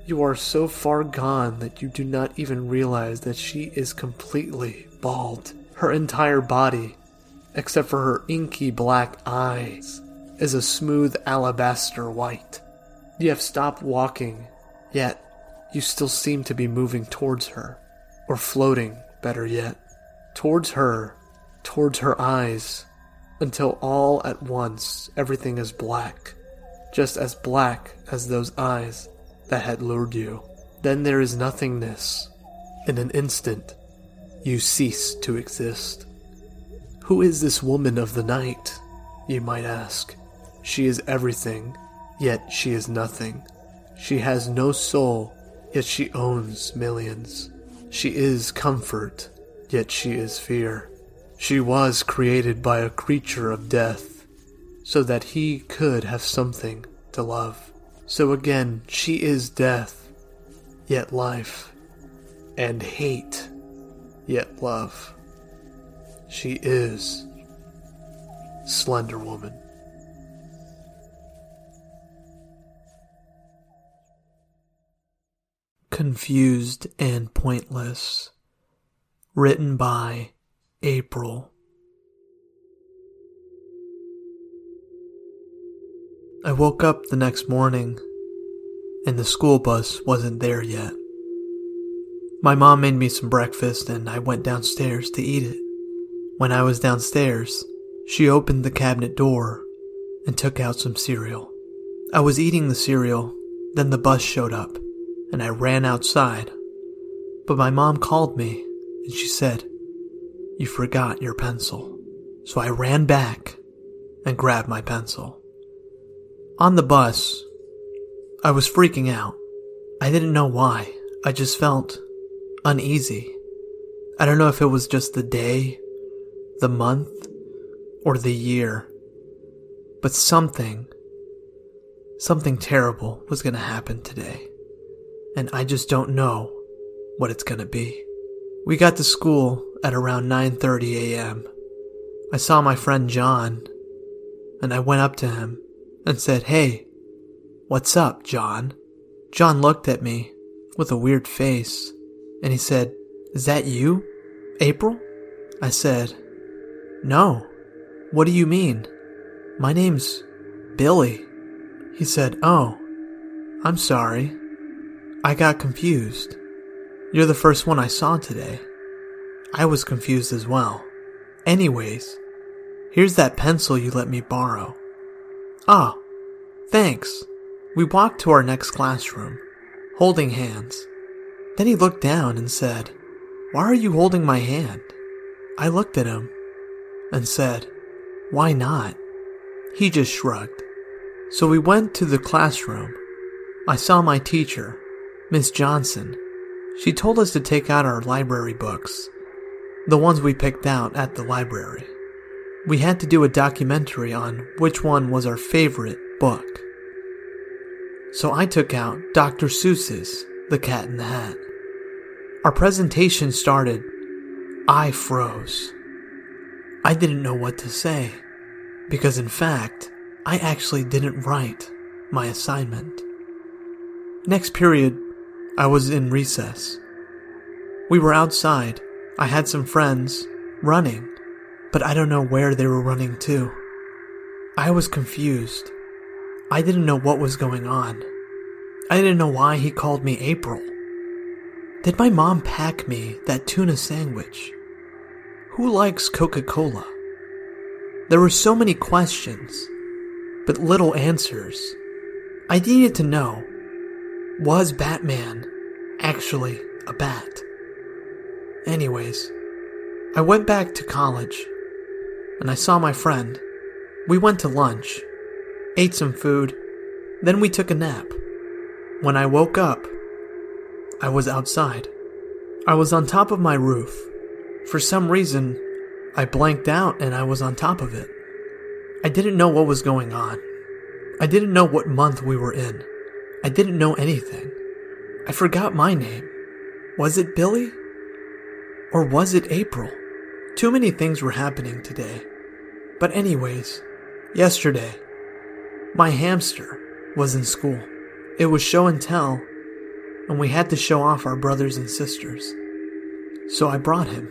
You are so far gone that you do not even realize that she is completely bald. Her entire body, except for her inky black eyes, is a smooth alabaster white. You have stopped walking, yet you still seem to be moving towards her, or floating, better yet, towards her, towards her eyes, until all at once everything is black, just as black as those eyes that had lured you. Then there is nothingness. In an instant, you cease to exist. Who is this woman of the night? You might ask. She is everything, yet she is nothing. She has no soul, yet she owns millions. She is comfort, yet she is fear. She was created by a creature of death, so that he could have something to love. So again, she is death, yet life, and hate, yet love. She is Slender Woman. Confused and Pointless. Written by April. I woke up the next morning, and the school bus wasn't there yet. My mom made me some breakfast, and I went downstairs to eat it. When I was downstairs, she opened the cabinet door and took out some cereal. I was eating the cereal, then the bus showed up, and I ran outside. But my mom called me, and she said, you forgot your pencil. So I ran back and grabbed my pencil. On the bus, I was freaking out. I didn't know why. I just felt uneasy. I don't know if it was just the day, the month, or the year, but something, something terrible was going to happen today. And I just don't know what it's going to be. We got to school at around 9:30 a.m. I saw my friend John and I went up to him and said, "Hey, what's up, John?" John looked at me with a weird face and he said, "Is that you, April?" I said, "No. What do you mean?" My name's Billy. He said, Oh, I'm sorry. I got confused. You're the first one I saw today. I was confused as well. Anyways, here's that pencil you let me borrow. Ah, thanks. We walked to our next classroom, holding hands. Then he looked down and said, Why are you holding my hand? I looked at him and said, Why not? He just shrugged. So we went to the classroom. I saw my teacher, Miss Johnson. She told us to take out our library books the ones we picked out at the library. We had to do a documentary on which one was our favorite book. So I took out Dr. Seuss's The Cat in the Hat. Our presentation started. I froze. I didn't know what to say, because in fact, I actually didn't write my assignment. Next period, I was in recess. We were outside I had some friends running, but I don't know where they were running to. I was confused. I didn't know what was going on. I didn't know why he called me April. Did my mom pack me that tuna sandwich? Who likes Coca Cola? There were so many questions, but little answers. I needed to know was Batman actually a bat? Anyways, I went back to college and I saw my friend. We went to lunch, ate some food, then we took a nap. When I woke up, I was outside. I was on top of my roof. For some reason, I blanked out and I was on top of it. I didn't know what was going on. I didn't know what month we were in. I didn't know anything. I forgot my name. Was it Billy? Or was it April? Too many things were happening today. But, anyways, yesterday, my hamster was in school. It was show and tell, and we had to show off our brothers and sisters. So I brought him.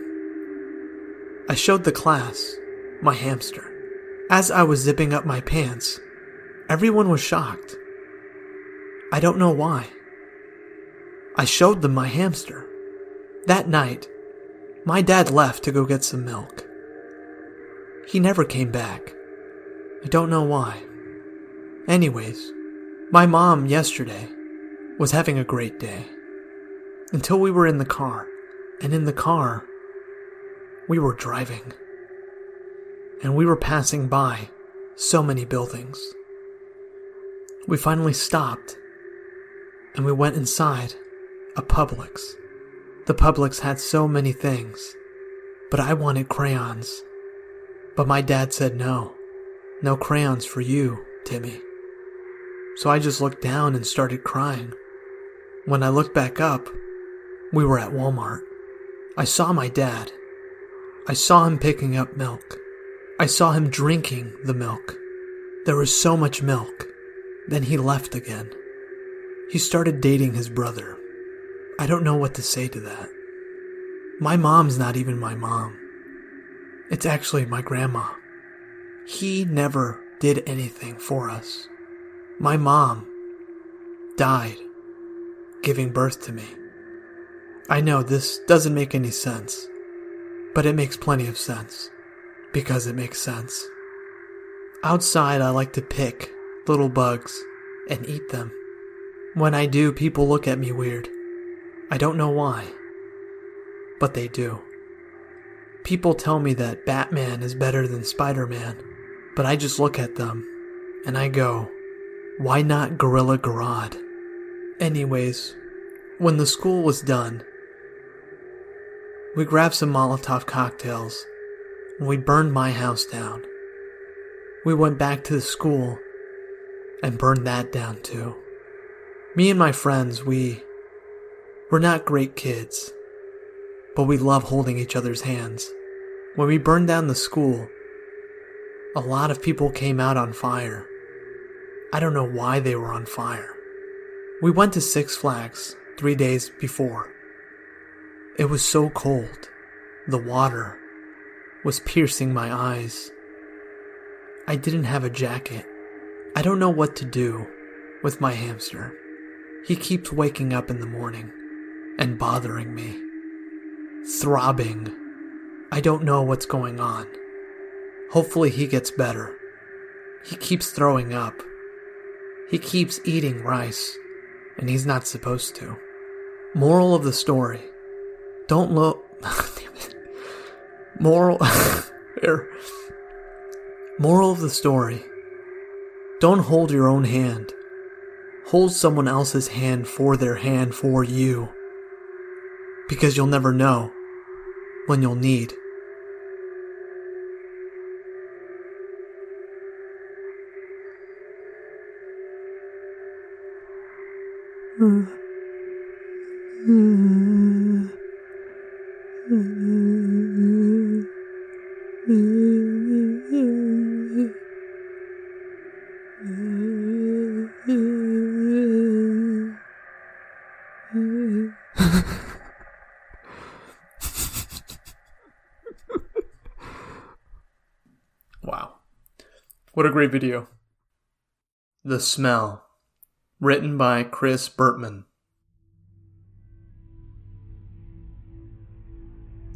I showed the class my hamster. As I was zipping up my pants, everyone was shocked. I don't know why. I showed them my hamster. That night, my dad left to go get some milk. He never came back. I don't know why. Anyways, my mom yesterday was having a great day. Until we were in the car. And in the car, we were driving. And we were passing by so many buildings. We finally stopped and we went inside a Publix. The Publix had so many things, but I wanted crayons. But my dad said no. No crayons for you, Timmy. So I just looked down and started crying. When I looked back up, we were at Walmart. I saw my dad. I saw him picking up milk. I saw him drinking the milk. There was so much milk. Then he left again. He started dating his brother. I don't know what to say to that. My mom's not even my mom. It's actually my grandma. He never did anything for us. My mom died giving birth to me. I know this doesn't make any sense, but it makes plenty of sense because it makes sense. Outside, I like to pick little bugs and eat them. When I do, people look at me weird. I don't know why, but they do. People tell me that Batman is better than Spider Man, but I just look at them and I go, why not Gorilla Grodd? Anyways, when the school was done, we grabbed some Molotov cocktails and we burned my house down. We went back to the school and burned that down too. Me and my friends, we we're not great kids, but we love holding each other's hands. When we burned down the school, a lot of people came out on fire. I don't know why they were on fire. We went to Six Flags three days before. It was so cold. The water was piercing my eyes. I didn't have a jacket. I don't know what to do with my hamster. He keeps waking up in the morning and bothering me, throbbing. I don't know what's going on. Hopefully, he gets better. He keeps throwing up. He keeps eating rice, and he's not supposed to. Moral of the story don't look. *laughs* Moral. *laughs* Moral of the story don't hold your own hand. Hold someone else's hand for their hand for you. Because you'll never know when you'll need. wow. What a great video. The Smell. Written by Chris Burtman.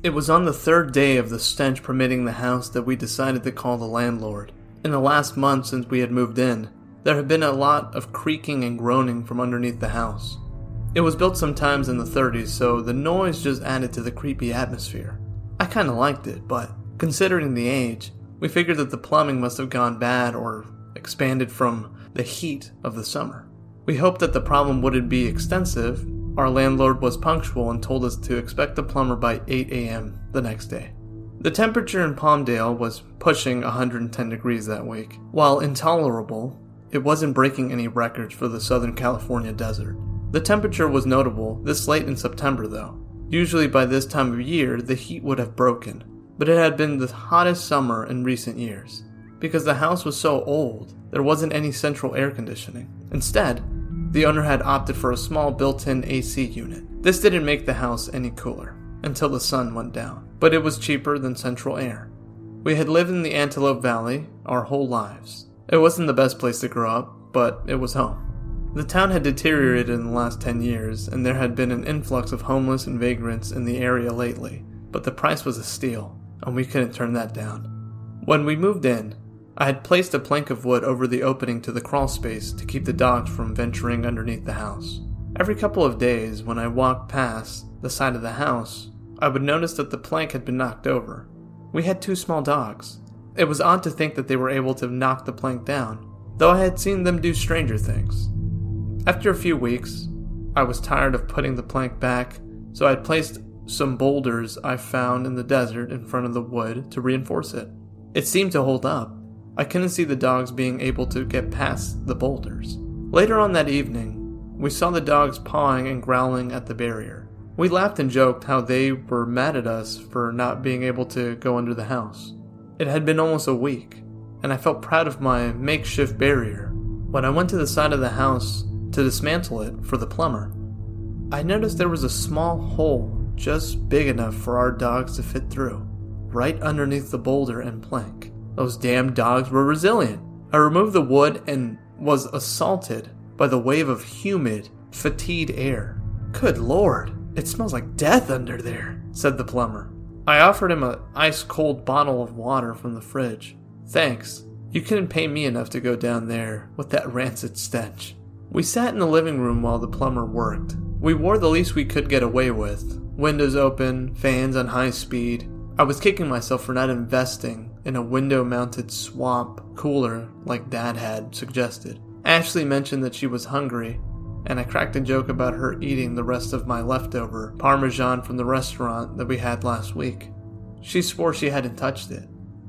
It was on the third day of the stench permitting the house that we decided to call the landlord. In the last month since we had moved in, there had been a lot of creaking and groaning from underneath the house. It was built sometimes in the 30s, so the noise just added to the creepy atmosphere. I kinda liked it, but considering the age, we figured that the plumbing must have gone bad or expanded from the heat of the summer. We hoped that the problem wouldn't be extensive. Our landlord was punctual and told us to expect the plumber by 8 a.m. the next day. The temperature in Palmdale was pushing 110 degrees that week. While intolerable, it wasn't breaking any records for the Southern California desert. The temperature was notable this late in September, though. Usually by this time of year, the heat would have broken, but it had been the hottest summer in recent years. Because the house was so old, there wasn't any central air conditioning. Instead, the owner had opted for a small built in AC unit. This didn't make the house any cooler until the sun went down, but it was cheaper than central air. We had lived in the Antelope Valley our whole lives. It wasn't the best place to grow up, but it was home. The town had deteriorated in the last 10 years, and there had been an influx of homeless and vagrants in the area lately, but the price was a steal, and we couldn't turn that down. When we moved in, I had placed a plank of wood over the opening to the crawl space to keep the dogs from venturing underneath the house. Every couple of days, when I walked past the side of the house, I would notice that the plank had been knocked over. We had two small dogs. It was odd to think that they were able to knock the plank down, though I had seen them do stranger things. After a few weeks, I was tired of putting the plank back, so I had placed some boulders I found in the desert in front of the wood to reinforce it. It seemed to hold up, I couldn't see the dogs being able to get past the boulders. Later on that evening, we saw the dogs pawing and growling at the barrier. We laughed and joked how they were mad at us for not being able to go under the house. It had been almost a week, and I felt proud of my makeshift barrier. When I went to the side of the house to dismantle it for the plumber, I noticed there was a small hole just big enough for our dogs to fit through, right underneath the boulder and plank. Those damn dogs were resilient. I removed the wood and was assaulted by the wave of humid, fatigued air. Good lord, it smells like death under there, said the plumber. I offered him an ice cold bottle of water from the fridge. Thanks. You couldn't pay me enough to go down there with that rancid stench. We sat in the living room while the plumber worked. We wore the least we could get away with windows open, fans on high speed. I was kicking myself for not investing in a window mounted swamp cooler like Dad had suggested. Ashley mentioned that she was hungry, and I cracked a joke about her eating the rest of my leftover parmesan from the restaurant that we had last week. She swore she hadn't touched it,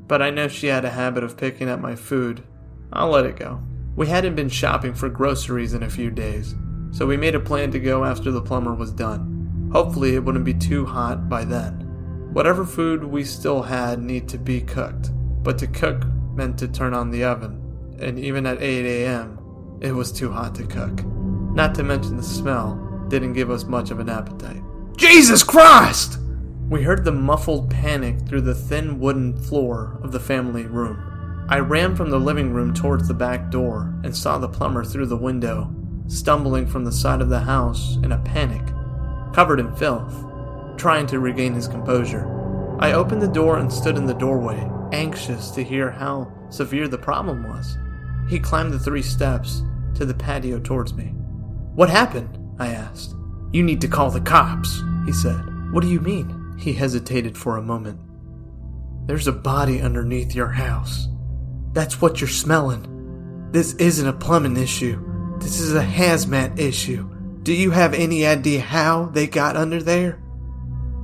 but I know she had a habit of picking at my food. I'll let it go. We hadn't been shopping for groceries in a few days, so we made a plan to go after the plumber was done. Hopefully, it wouldn't be too hot by then. Whatever food we still had need to be cooked, but to cook meant to turn on the oven, and even at 8 a.m., it was too hot to cook. Not to mention the smell didn't give us much of an appetite. Jesus Christ! We heard the muffled panic through the thin wooden floor of the family room. I ran from the living room towards the back door and saw the plumber through the window, stumbling from the side of the house in a panic, covered in filth, trying to regain his composure. I opened the door and stood in the doorway, anxious to hear how severe the problem was. He climbed the three steps to the patio towards me. What happened? I asked. You need to call the cops, he said. What do you mean? He hesitated for a moment. There's a body underneath your house. That's what you're smelling. This isn't a plumbing issue. This is a hazmat issue. Do you have any idea how they got under there?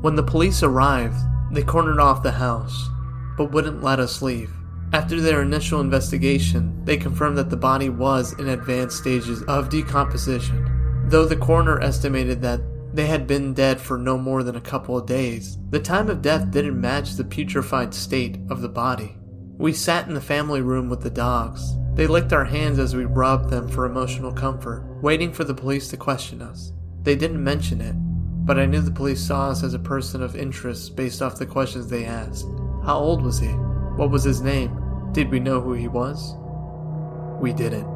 When the police arrived, they cornered off the house, but wouldn't let us leave. After their initial investigation, they confirmed that the body was in advanced stages of decomposition. Though the coroner estimated that they had been dead for no more than a couple of days, the time of death didn't match the putrefied state of the body. We sat in the family room with the dogs. They licked our hands as we rubbed them for emotional comfort, waiting for the police to question us. They didn't mention it, but I knew the police saw us as a person of interest based off the questions they asked. How old was he? What was his name? Did we know who he was? We didn't.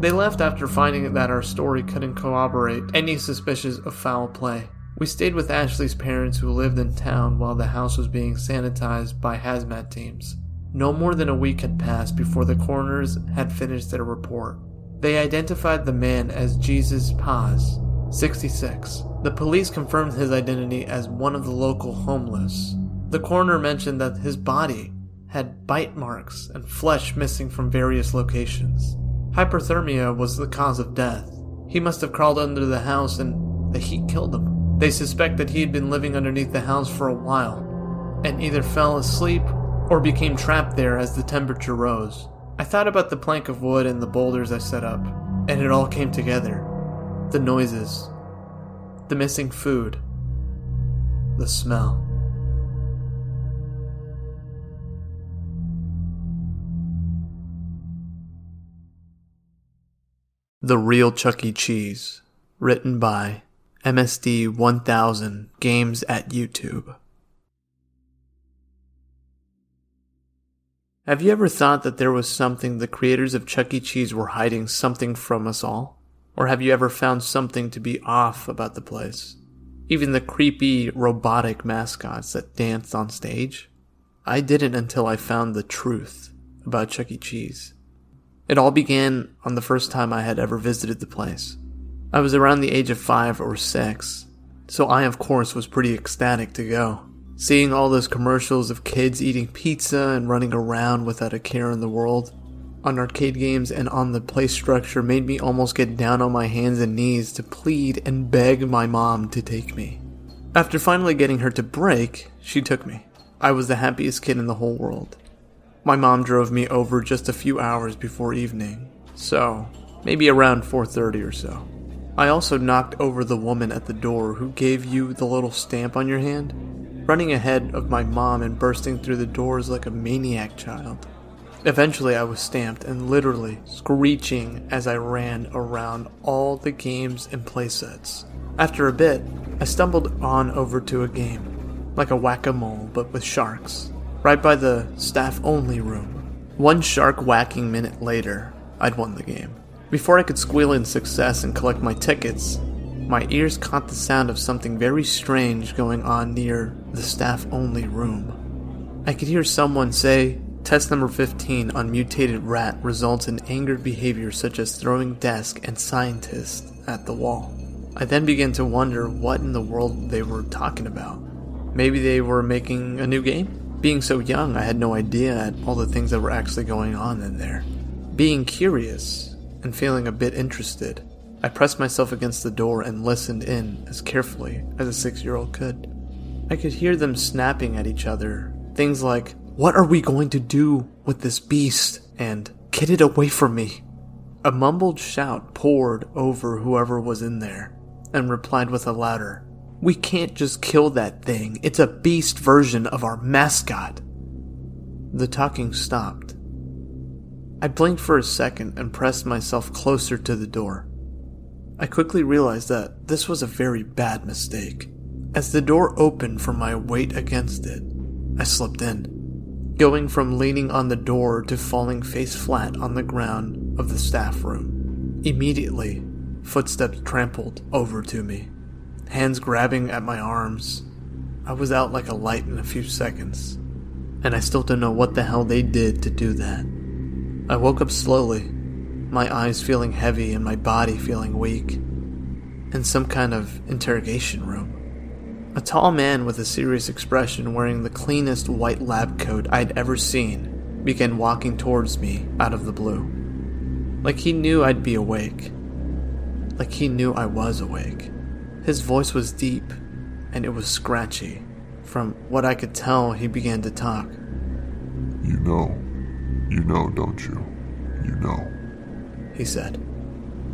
They left after finding that our story couldn't corroborate any suspicions of foul play. We stayed with Ashley's parents who lived in town while the house was being sanitized by hazmat teams. No more than a week had passed before the coroners had finished their report. They identified the man as Jesus Paz, 66. The police confirmed his identity as one of the local homeless. The coroner mentioned that his body had bite marks and flesh missing from various locations. Hypothermia was the cause of death. He must have crawled under the house and the heat killed him. They suspect that he had been living underneath the house for a while and either fell asleep or became trapped there as the temperature rose. I thought about the plank of wood and the boulders I set up, and it all came together. The noises, the missing food, the smell. The Real Chuck E. Cheese, written by MSD 1000 Games at YouTube. Have you ever thought that there was something the creators of Chuck E. Cheese were hiding something from us all? Or have you ever found something to be off about the place? Even the creepy, robotic mascots that danced on stage? I didn't until I found the truth about Chuck E. Cheese. It all began on the first time I had ever visited the place. I was around the age of five or six, so I, of course, was pretty ecstatic to go. Seeing all those commercials of kids eating pizza and running around without a care in the world on arcade games and on the play structure made me almost get down on my hands and knees to plead and beg my mom to take me. After finally getting her to break, she took me. I was the happiest kid in the whole world. My mom drove me over just a few hours before evening, so maybe around 4:30 or so. I also knocked over the woman at the door who gave you the little stamp on your hand running ahead of my mom and bursting through the doors like a maniac child. Eventually, I was stamped and literally screeching as I ran around all the games and playsets. After a bit, I stumbled on over to a game, like a whack a mole but with sharks, right by the staff only room. One shark whacking minute later, I'd won the game. Before I could squeal in success and collect my tickets, my ears caught the sound of something very strange going on near the staff only room. I could hear someone say, Test number 15 on mutated rat results in angered behavior such as throwing desk and scientist at the wall. I then began to wonder what in the world they were talking about. Maybe they were making a new game? Being so young, I had no idea at all the things that were actually going on in there. Being curious and feeling a bit interested, I pressed myself against the door and listened in as carefully as a six year old could. I could hear them snapping at each other. Things like, What are we going to do with this beast? and Get it away from me. A mumbled shout poured over whoever was in there and replied with a louder, We can't just kill that thing. It's a beast version of our mascot. The talking stopped. I blinked for a second and pressed myself closer to the door. I quickly realized that this was a very bad mistake. As the door opened from my weight against it, I slipped in. going from leaning on the door to falling face flat on the ground of the staff room. Immediately, footsteps trampled over to me, hands grabbing at my arms. I was out like a light in a few seconds, and I still don't know what the hell they did to do that. I woke up slowly, my eyes feeling heavy and my body feeling weak, in some kind of interrogation room. A tall man with a serious expression wearing the cleanest white lab coat I'd ever seen began walking towards me out of the blue. Like he knew I'd be awake. Like he knew I was awake. His voice was deep, and it was scratchy. From what I could tell, he began to talk. You know. You know, don't you? You know. He said.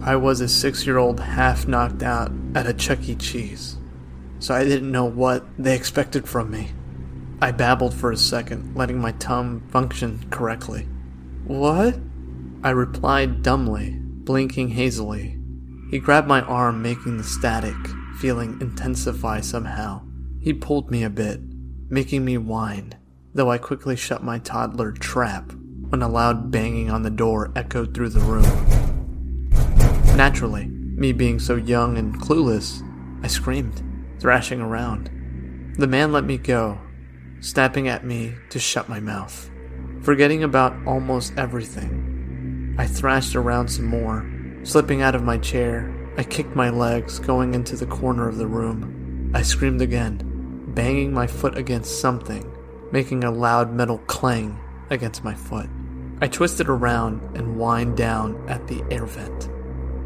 I was a six year old half knocked out at a Chuck E. Cheese so I didn't know what they expected from me. I babbled for a second, letting my tongue function correctly. What? I replied dumbly, blinking hazily. He grabbed my arm, making the static feeling intensify somehow. He pulled me a bit, making me whine, though I quickly shut my toddler trap when a loud banging on the door echoed through the room. Naturally, me being so young and clueless, I screamed thrashing around. The man let me go, snapping at me to shut my mouth. Forgetting about almost everything, I thrashed around some more. Slipping out of my chair, I kicked my legs, going into the corner of the room. I screamed again, banging my foot against something, making a loud metal clang against my foot. I twisted around and whined down at the air vent.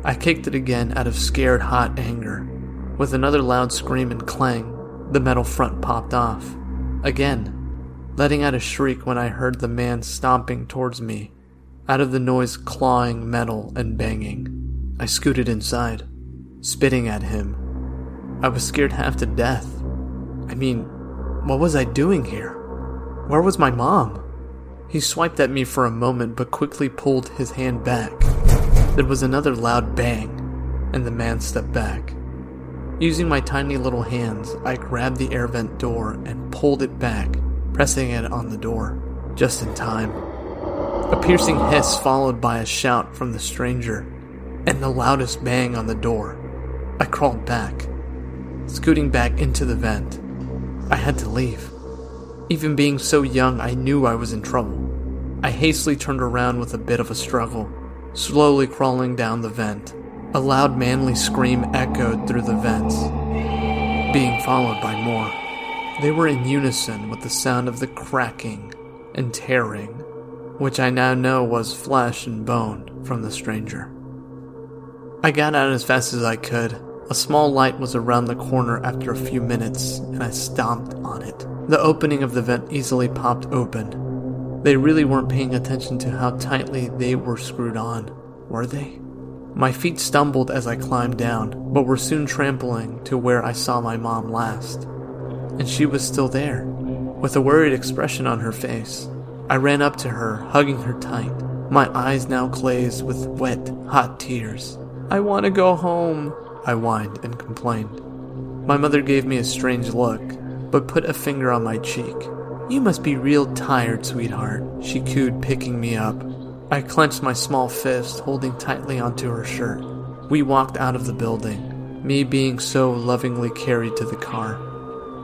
I kicked it again out of scared hot anger, with another loud scream and clang, the metal front popped off. Again, letting out a shriek when I heard the man stomping towards me, out of the noise clawing metal and banging. I scooted inside, spitting at him. I was scared half to death. I mean, what was I doing here? Where was my mom? He swiped at me for a moment but quickly pulled his hand back. There was another loud bang, and the man stepped back. Using my tiny little hands, I grabbed the air vent door and pulled it back, pressing it on the door, just in time. A piercing hiss followed by a shout from the stranger, and the loudest bang on the door. I crawled back, scooting back into the vent. I had to leave. Even being so young, I knew I was in trouble. I hastily turned around with a bit of a struggle, slowly crawling down the vent. A loud manly scream echoed through the vents, being followed by more. They were in unison with the sound of the cracking and tearing, which I now know was flesh and bone from the stranger. I got out as fast as I could. A small light was around the corner after a few minutes, and I stomped on it. The opening of the vent easily popped open. They really weren't paying attention to how tightly they were screwed on, were they? My feet stumbled as I climbed down, but were soon trampling to where I saw my mom last. And she was still there, with a worried expression on her face. I ran up to her, hugging her tight, my eyes now glazed with wet, hot tears. I want to go home, I whined and complained. My mother gave me a strange look, but put a finger on my cheek. You must be real tired, sweetheart, she cooed, picking me up. I clenched my small fist, holding tightly onto her shirt. We walked out of the building, me being so lovingly carried to the car.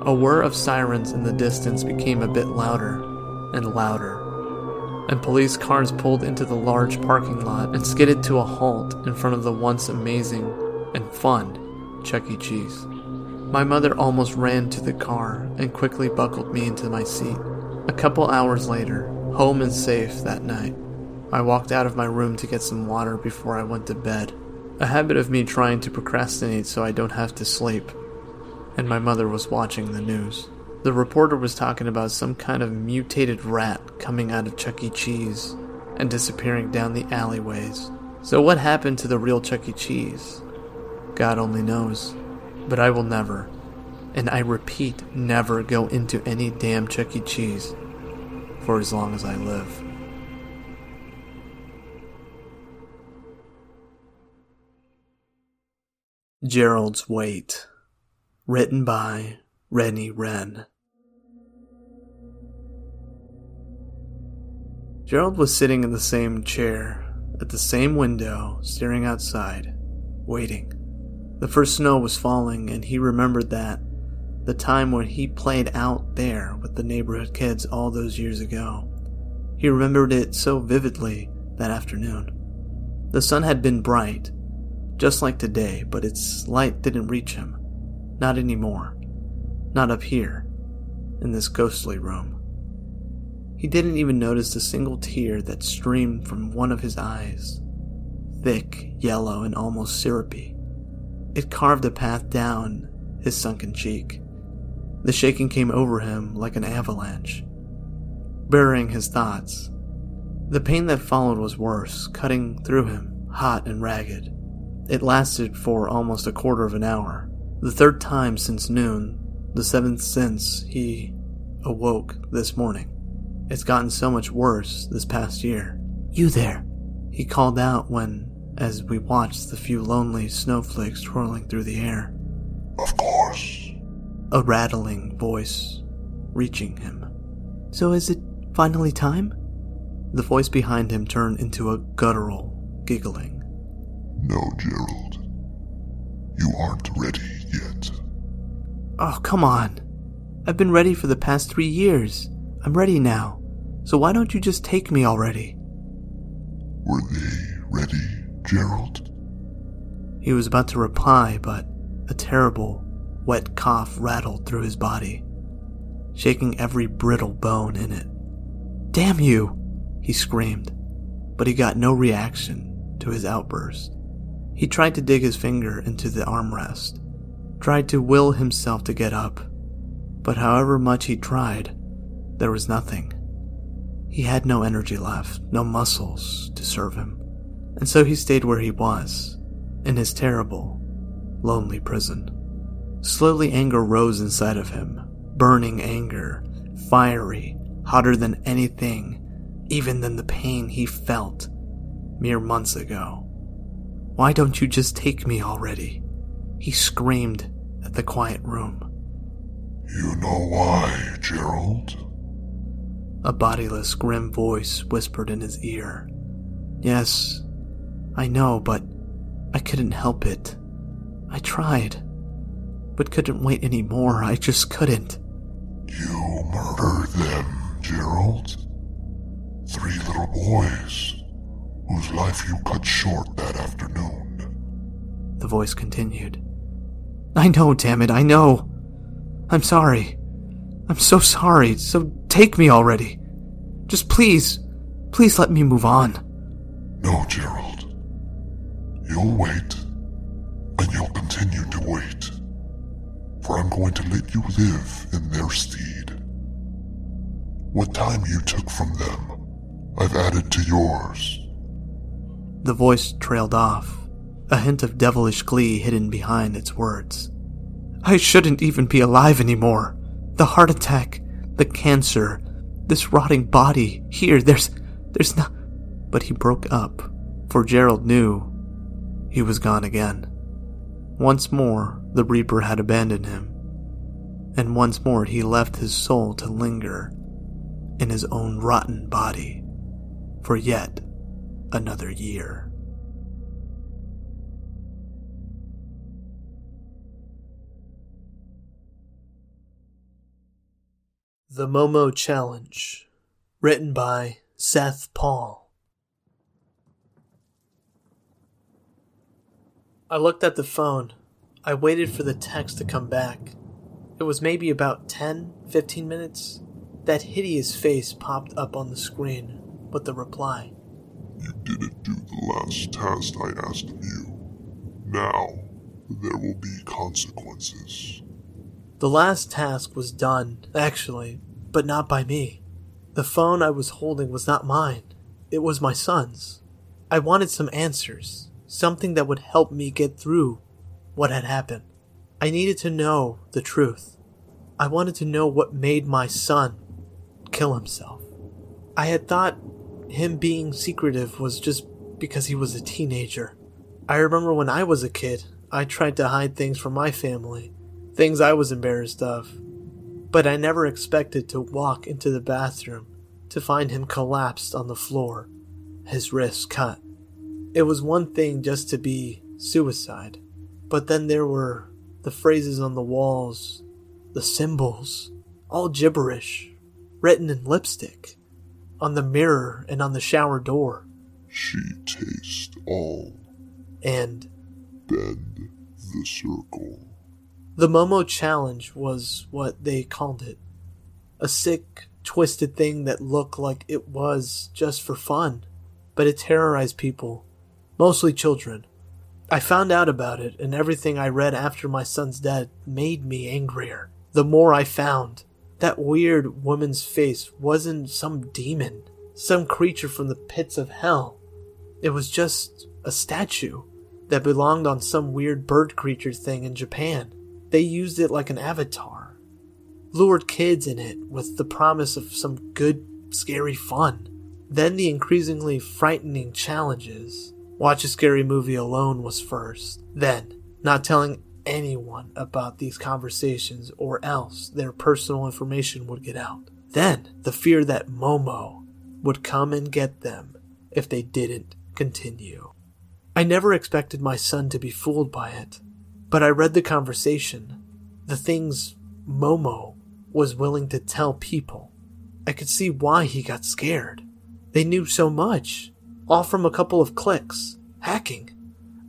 A whir of sirens in the distance became a bit louder and louder, and police cars pulled into the large parking lot and skidded to a halt in front of the once amazing and fun Chuck E. Cheese. My mother almost ran to the car and quickly buckled me into my seat. A couple hours later, home and safe that night. I walked out of my room to get some water before I went to bed, a habit of me trying to procrastinate so I don't have to sleep. And my mother was watching the news. The reporter was talking about some kind of mutated rat coming out of Chuck E. Cheese and disappearing down the alleyways. So, what happened to the real Chuck E. Cheese? God only knows. But I will never, and I repeat, never go into any damn Chuck E. Cheese for as long as I live. Gerald's Wait. Written by Rennie Wren. Gerald was sitting in the same chair, at the same window, staring outside, waiting. The first snow was falling, and he remembered that the time when he played out there with the neighborhood kids all those years ago. He remembered it so vividly that afternoon. The sun had been bright, just like today, but its light didn't reach him. Not anymore. Not up here, in this ghostly room. He didn't even notice a single tear that streamed from one of his eyes, thick, yellow, and almost syrupy. It carved a path down his sunken cheek. The shaking came over him like an avalanche, burying his thoughts. The pain that followed was worse, cutting through him, hot and ragged. It lasted for almost a quarter of an hour, the third time since noon, the seventh since he awoke this morning. It's gotten so much worse this past year. You there, he called out when, as we watched the few lonely snowflakes twirling through the air. Of course. A rattling voice reaching him. So is it finally time? The voice behind him turned into a guttural giggling. No, Gerald. You aren't ready yet. Oh, come on. I've been ready for the past three years. I'm ready now. So why don't you just take me already? Were they ready, Gerald? He was about to reply, but a terrible, wet cough rattled through his body, shaking every brittle bone in it. Damn you! He screamed, but he got no reaction to his outburst. He tried to dig his finger into the armrest, tried to will himself to get up, but however much he tried, there was nothing. He had no energy left, no muscles to serve him, and so he stayed where he was, in his terrible, lonely prison. Slowly, anger rose inside of him, burning anger, fiery, hotter than anything, even than the pain he felt mere months ago. Why don't you just take me already? He screamed at the quiet room. You know why, Gerald? A bodiless, grim voice whispered in his ear. Yes, I know, but I couldn't help it. I tried, but couldn't wait any more. I just couldn't. You murdered them, Gerald. Three little boys whose life you cut short that afternoon. The voice continued. I know, damn it, I know. I'm sorry. I'm so sorry, so take me already. Just please, please let me move on. No, Gerald. You'll wait, and you'll continue to wait. For I'm going to let you live in their stead. What time you took from them, I've added to yours. The voice trailed off, a hint of devilish glee hidden behind its words. I shouldn't even be alive anymore. The heart attack, the cancer, this rotting body, here, there's. there's no. But he broke up, for Gerald knew he was gone again. Once more, the Reaper had abandoned him, and once more he left his soul to linger in his own rotten body for yet another year. The Momo Challenge, written by Seth Paul. I looked at the phone. I waited for the text to come back. It was maybe about 10, 15 minutes. That hideous face popped up on the screen with the reply. You didn't do the last task I asked of you. Now, there will be consequences. The last task was done, actually, but not by me. The phone I was holding was not mine, it was my son's. I wanted some answers, something that would help me get through what had happened. I needed to know the truth. I wanted to know what made my son kill himself. I had thought him being secretive was just because he was a teenager. I remember when I was a kid, I tried to hide things from my family, things I was embarrassed of. But I never expected to walk into the bathroom to find him collapsed on the floor, his wrists cut. It was one thing just to be suicide, but then there were the phrases on the walls, the symbols, all gibberish, written in lipstick, on the mirror and on the shower door. She tastes all. And bend the circle. The Momo Challenge was what they called it. A sick, twisted thing that looked like it was just for fun, but it terrorized people, mostly children. I found out about it, and everything I read after my son's death made me angrier. The more I found, that weird woman's face wasn't some demon, some creature from the pits of hell. It was just a statue that belonged on some weird bird creature thing in Japan. They used it like an avatar, lured kids in it with the promise of some good, scary fun. Then the increasingly frightening challenges. Watch a scary movie alone was first. Then, not telling anyone about these conversations or else their personal information would get out. Then, the fear that Momo would come and get them if they didn't continue. I never expected my son to be fooled by it, but I read the conversation, the things Momo was willing to tell people. I could see why he got scared. They knew so much, all from a couple of clicks. Hacking.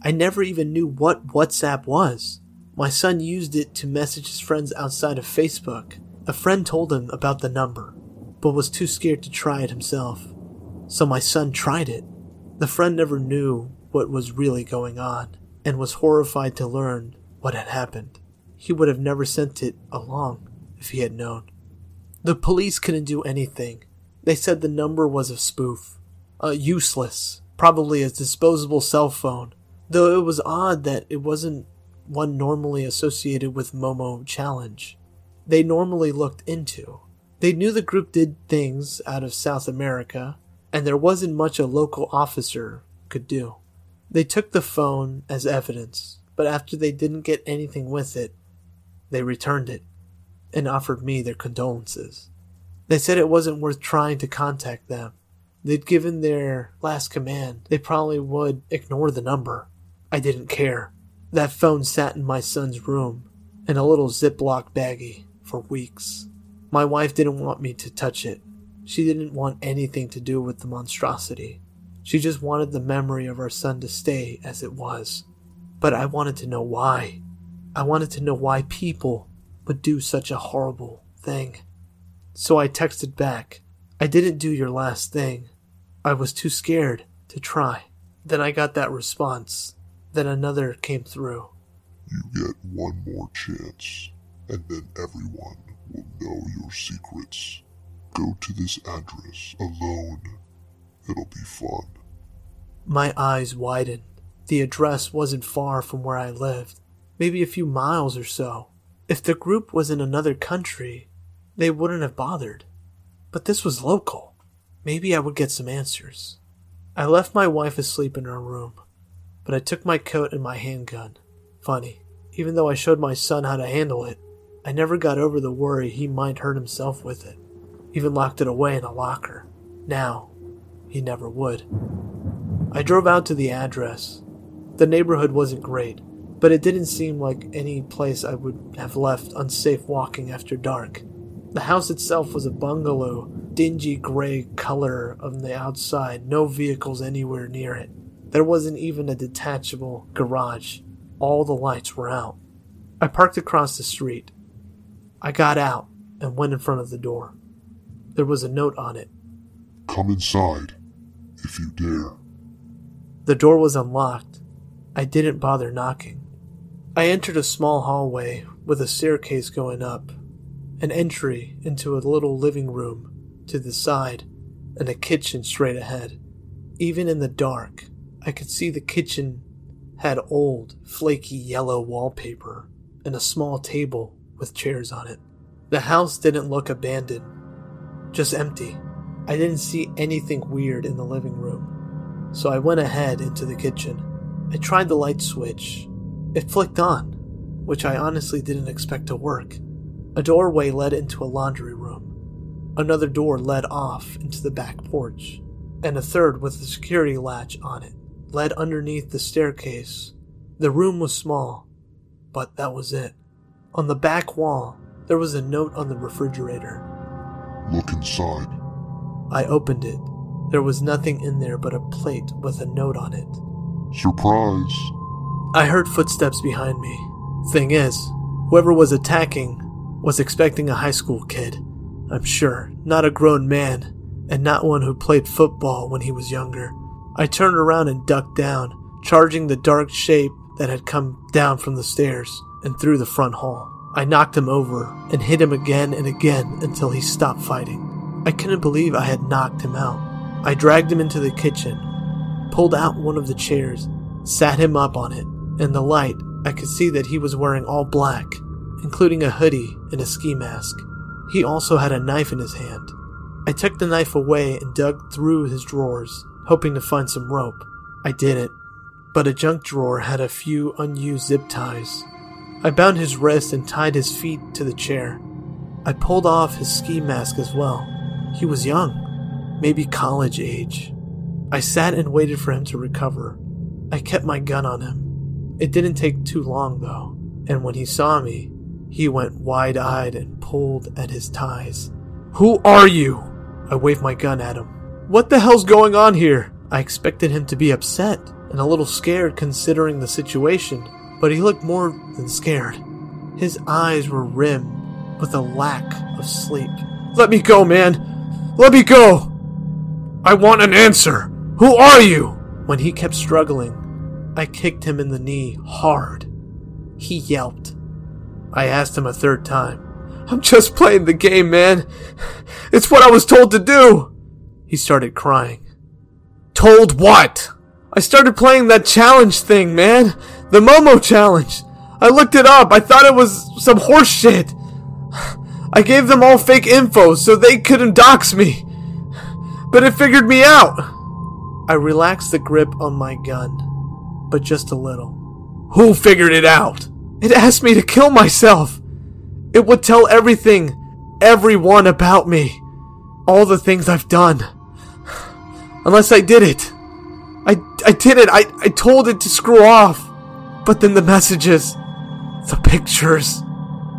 I never even knew what WhatsApp was. My son used it to message his friends outside of Facebook. A friend told him about the number, but was too scared to try it himself. So my son tried it. The friend never knew what was really going on and was horrified to learn what had happened. He would have never sent it along if he had known. The police couldn't do anything. They said the number was a spoof, uh, useless, probably a disposable cell phone, though it was odd that it wasn't one normally associated with Momo Challenge. They normally looked into. They knew the group did things out of South America, and there wasn't much a local officer could do. They took the phone as evidence, but after they didn't get anything with it, they returned it and offered me their condolences. They said it wasn't worth trying to contact them. They'd given their last command. They probably would ignore the number. I didn't care. That phone sat in my son's room in a little Ziploc baggie for weeks. My wife didn't want me to touch it. She didn't want anything to do with the monstrosity. She just wanted the memory of our son to stay as it was. But I wanted to know why. I wanted to know why people would do such a horrible thing. So I texted back, I didn't do your last thing. I was too scared to try. Then I got that response. Then another came through. You get one more chance, and then everyone will know your secrets. Go to this address alone. It'll be fun. My eyes widened. The address wasn't far from where I lived, maybe a few miles or so. If the group was in another country, they wouldn't have bothered. But this was local. Maybe I would get some answers. I left my wife asleep in her room, but I took my coat and my handgun. Funny, even though I showed my son how to handle it, I never got over the worry he might hurt himself with it. Even locked it away in a locker. Now, he never would. I drove out to the address. The neighborhood wasn't great, but it didn't seem like any place I would have left unsafe walking after dark. The house itself was a bungalow, dingy gray color on the outside, no vehicles anywhere near it. There wasn't even a detachable garage. All the lights were out. I parked across the street. I got out and went in front of the door. There was a note on it. Come inside, if you dare. The door was unlocked. I didn't bother knocking. I entered a small hallway with a staircase going up, an entry into a little living room to the side, and a kitchen straight ahead. Even in the dark, I could see the kitchen had old, flaky yellow wallpaper and a small table with chairs on it. The house didn't look abandoned, just empty. I didn't see anything weird in the living room so I went ahead into the kitchen. I tried the light switch. It flicked on, which I honestly didn't expect to work. A doorway led into a laundry room. Another door led off into the back porch, and a third with a security latch on it led underneath the staircase. The room was small, but that was it. On the back wall, there was a note on the refrigerator. Look inside. I opened it. There was nothing in there but a plate with a note on it. Surprise. I heard footsteps behind me. Thing is, whoever was attacking was expecting a high school kid. I'm sure, not a grown man, and not one who played football when he was younger. I turned around and ducked down, charging the dark shape that had come down from the stairs and through the front hall. I knocked him over and hit him again and again until he stopped fighting. I couldn't believe I had knocked him out. I dragged him into the kitchen, pulled out one of the chairs, sat him up on it. In the light, I could see that he was wearing all black, including a hoodie and a ski mask. He also had a knife in his hand. I took the knife away and dug through his drawers, hoping to find some rope. I didn't, but a junk drawer had a few unused zip ties. I bound his wrists and tied his feet to the chair. I pulled off his ski mask as well. He was young, maybe college age. I sat and waited for him to recover. I kept my gun on him. It didn't take too long, though, and when he saw me, he went wide eyed and pulled at his ties. Who are you? I waved my gun at him. What the hell's going on here? I expected him to be upset and a little scared considering the situation, but he looked more than scared. His eyes were rimmed with a lack of sleep. Let me go, man! Let me go! I want an answer! Who are you? When he kept struggling, I kicked him in the knee hard. He yelped. I asked him a third time. I'm just playing the game, man. It's what I was told to do. He started crying. Told what? I started playing that challenge thing, man. The Momo challenge. I looked it up. I thought it was some horse shit. I gave them all fake info so they couldn't dox me. But it figured me out. I relaxed the grip on my gun, but just a little. Who figured it out? It asked me to kill myself. It would tell everything, everyone about me. All the things I've done. Unless I did it. I, I did it. I, I told it to screw off. But then the messages, the pictures,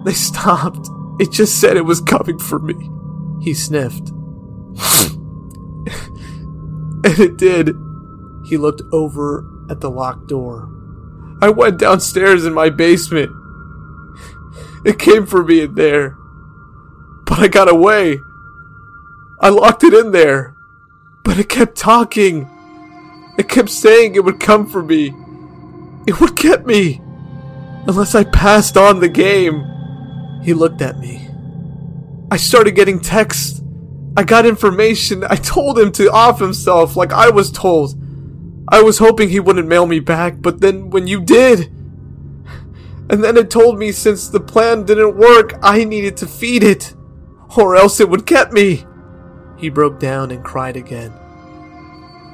they stopped. It just said it was coming for me. He sniffed. *laughs* and it did. He looked over at the locked door. I went downstairs in my basement. It came for me in there. But I got away. I locked it in there. But it kept talking. It kept saying it would come for me. It would get me. Unless I passed on the game. He looked at me. I started getting texts. I got information. I told him to off himself like I was told. I was hoping he wouldn't mail me back, but then when you did. And then it told me since the plan didn't work, I needed to feed it. Or else it would get me. He broke down and cried again.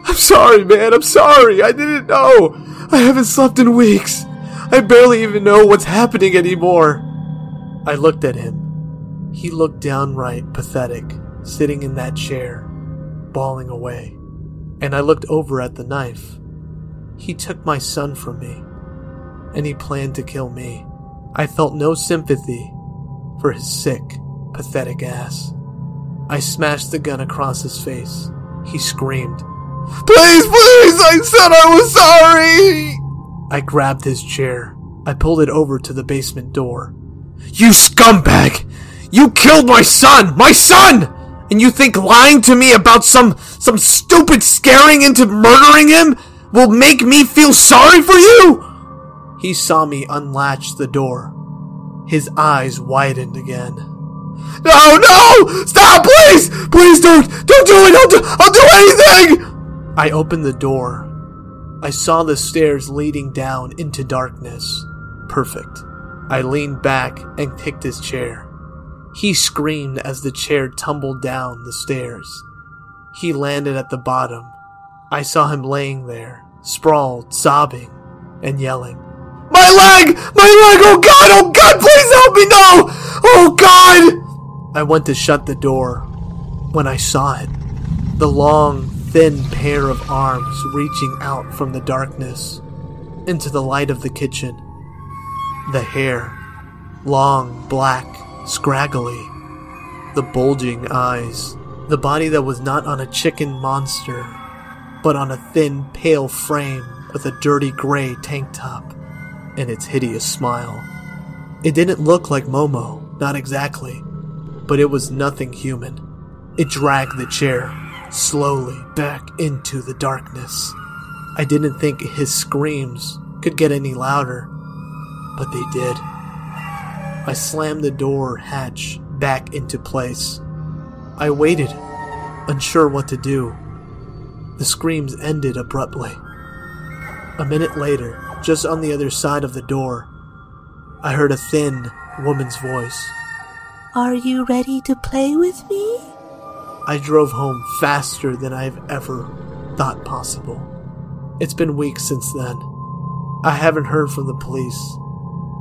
I'm sorry, man. I'm sorry. I didn't know. I haven't slept in weeks. I barely even know what's happening anymore. I looked at him. He looked downright pathetic, sitting in that chair, bawling away. And I looked over at the knife. He took my son from me, and he planned to kill me. I felt no sympathy for his sick, pathetic ass. I smashed the gun across his face. He screamed, Please, please, I said I was sorry! I grabbed his chair. I pulled it over to the basement door. You scumbag! You killed my son! My son! And you think lying to me about some, some stupid scaring into murdering him will make me feel sorry for you? He saw me unlatch the door. His eyes widened again. No, no! Stop, please! Please don't, don't do it! I'll do, I'll do anything! I opened the door. I saw the stairs leading down into darkness. Perfect. I leaned back and kicked his chair. He screamed as the chair tumbled down the stairs. He landed at the bottom. I saw him laying there, sprawled, sobbing, and yelling. My leg! My leg! Oh god! Oh god! Please help me! No! Oh god! I went to shut the door, when I saw it. The long, thin pair of arms reaching out from the darkness into the light of the kitchen. The hair, long, black, scraggly. The bulging eyes. The body that was not on a chicken monster, but on a thin, pale frame with a dirty gray tank top and its hideous smile. It didn't look like Momo, not exactly, but it was nothing human. It dragged the chair slowly back into the darkness. I didn't think his screams could get any louder, but they did. I slammed the door hatch back into place. I waited, unsure what to do. The screams ended abruptly. A minute later, just on the other side of the door, I heard a thin woman's voice. Are you ready to play with me? I drove home faster than I've ever thought possible. It's been weeks since then. I haven't heard from the police.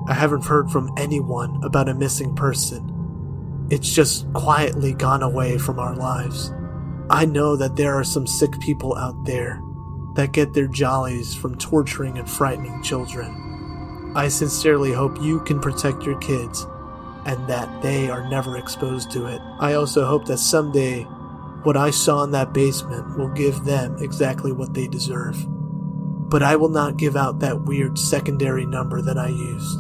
I haven't heard from anyone about a missing person. It's just quietly gone away from our lives. I know that there are some sick people out there that get their jollies from torturing and frightening children. I sincerely hope you can protect your kids and that they are never exposed to it. I also hope that someday what I saw in that basement will give them exactly what they deserve. But I will not give out that weird secondary number that I used.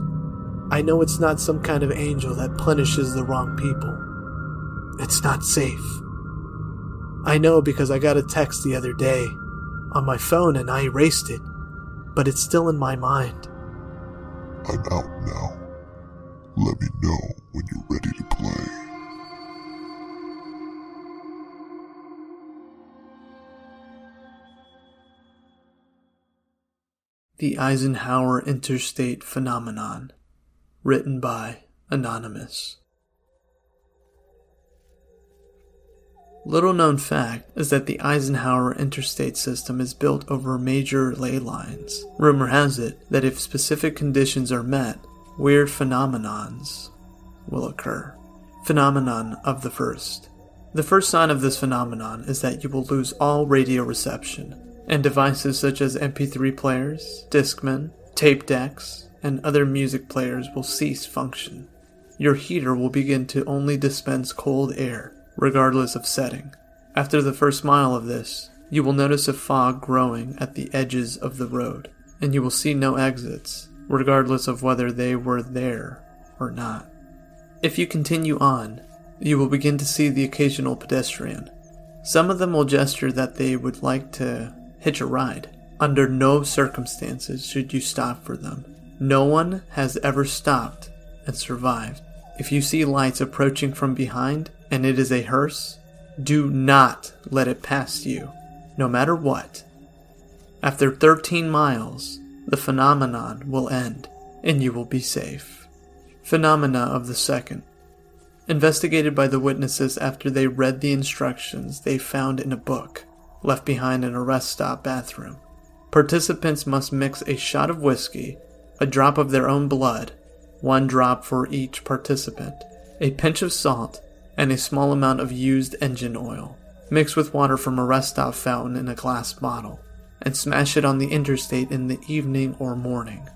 I know it's not some kind of angel that punishes the wrong people. It's not safe. I know because I got a text the other day on my phone and I erased it, but it's still in my mind. I'm out now. Let me know when you're ready to play. The Eisenhower Interstate Phenomenon, written by Anonymous. Little known fact is that the Eisenhower interstate system is built over major ley lines. Rumor has it that if specific conditions are met, weird phenomenons will occur. Phenomenon of the first. The first sign of this phenomenon is that you will lose all radio reception, and devices such as MP3 players, Discman, tape decks, and other music players will cease function. Your heater will begin to only dispense cold air regardless of setting. After the first mile of this, you will notice a fog growing at the edges of the road, and you will see no exits, regardless of whether they were there or not. If you continue on, you will begin to see the occasional pedestrian. Some of them will gesture that they would like to hitch a ride. Under no circumstances should you stop for them. No one has ever stopped and survived. If you see lights approaching from behind, and it is a hearse, do not let it pass you, no matter what. After 13 miles, the phenomenon will end, and you will be safe. Phenomena of the second. Investigated by the witnesses after they read the instructions they found in a book left behind in a rest stop bathroom. Participants must mix a shot of whiskey, a drop of their own blood, one drop for each participant, a pinch of salt, and a small amount of used engine oil, mixed with water from a rest stop fountain in a glass bottle, and smash it on the interstate in the evening or morning.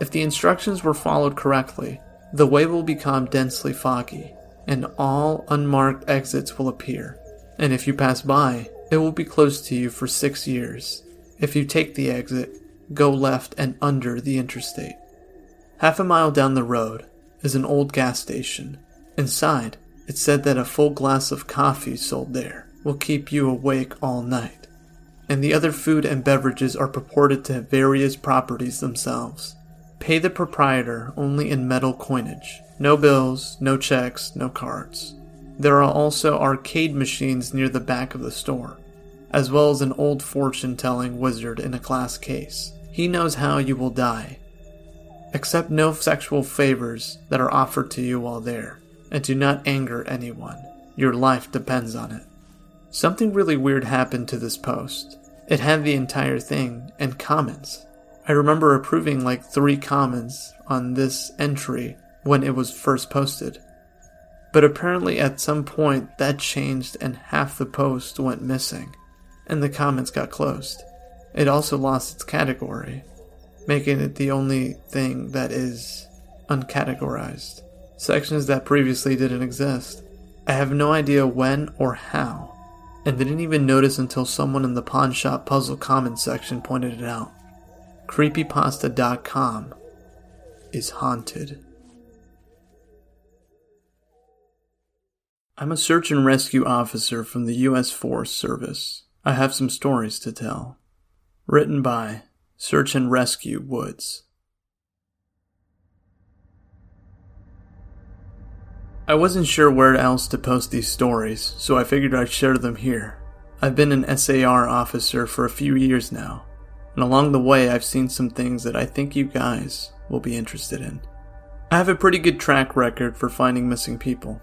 If the instructions were followed correctly, the way will become densely foggy, and all unmarked exits will appear. And if you pass by, it will be close to you for six years. If you take the exit, go left and under the interstate. Half a mile down the road is an old gas station. Inside, it said that a full glass of coffee sold there will keep you awake all night, and the other food and beverages are purported to have various properties themselves. Pay the proprietor only in metal coinage. No bills, no checks, no cards. There are also arcade machines near the back of the store, as well as an old fortune telling wizard in a glass case. He knows how you will die. Accept no sexual favors that are offered to you while there and do not anger anyone. Your life depends on it. Something really weird happened to this post. It had the entire thing and comments. I remember approving like three comments on this entry when it was first posted. But apparently, at some point, that changed and half the post went missing, and the comments got closed. It also lost its category, making it the only thing that is uncategorized. Sections that previously didn't exist. I have no idea when or how, and didn't even notice until someone in the pawn shop puzzle comment section pointed it out. Creepypasta.com is haunted. I'm a search and rescue officer from the U.S. Forest Service. I have some stories to tell. Written by Search and Rescue Woods. I wasn't sure where else to post these stories, so I figured I'd share them here. I've been an SAR officer for a few years now, and along the way I've seen some things that I think you guys will be interested in. I have a pretty good track record for finding missing people.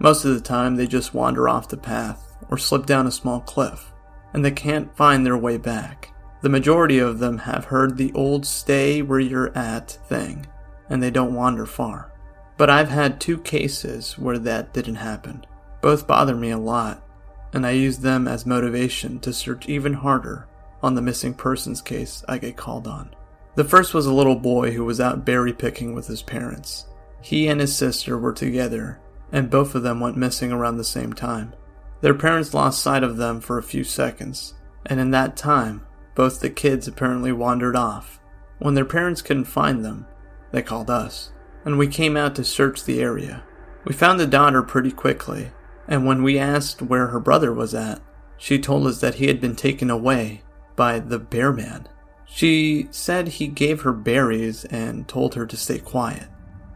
Most of the time they just wander off the path or slip down a small cliff, and they can't find their way back. The majority of them have heard the old stay where you're at thing, and they don't wander far. But I've had two cases where that didn't happen. Both bother me a lot, and I use them as motivation to search even harder on the missing persons case I get called on. The first was a little boy who was out berry picking with his parents. He and his sister were together, and both of them went missing around the same time. Their parents lost sight of them for a few seconds, and in that time, both the kids apparently wandered off. When their parents couldn't find them, they called us and we came out to search the area. We found the daughter pretty quickly, and when we asked where her brother was at, she told us that he had been taken away by the bear man. She said he gave her berries and told her to stay quiet,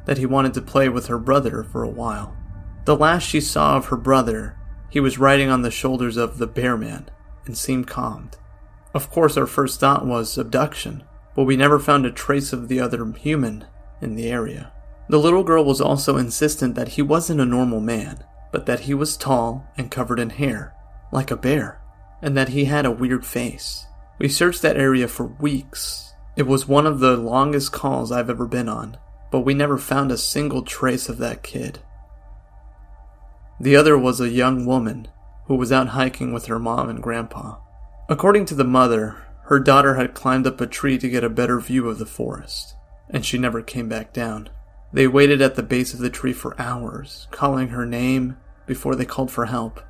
that he wanted to play with her brother for a while. The last she saw of her brother, he was riding on the shoulders of the bear man and seemed calmed. Of course, our first thought was abduction, but we never found a trace of the other human in the area. The little girl was also insistent that he wasn't a normal man, but that he was tall and covered in hair, like a bear, and that he had a weird face. We searched that area for weeks. It was one of the longest calls I've ever been on, but we never found a single trace of that kid. The other was a young woman who was out hiking with her mom and grandpa. According to the mother, her daughter had climbed up a tree to get a better view of the forest, and she never came back down. They waited at the base of the tree for hours, calling her name before they called for help.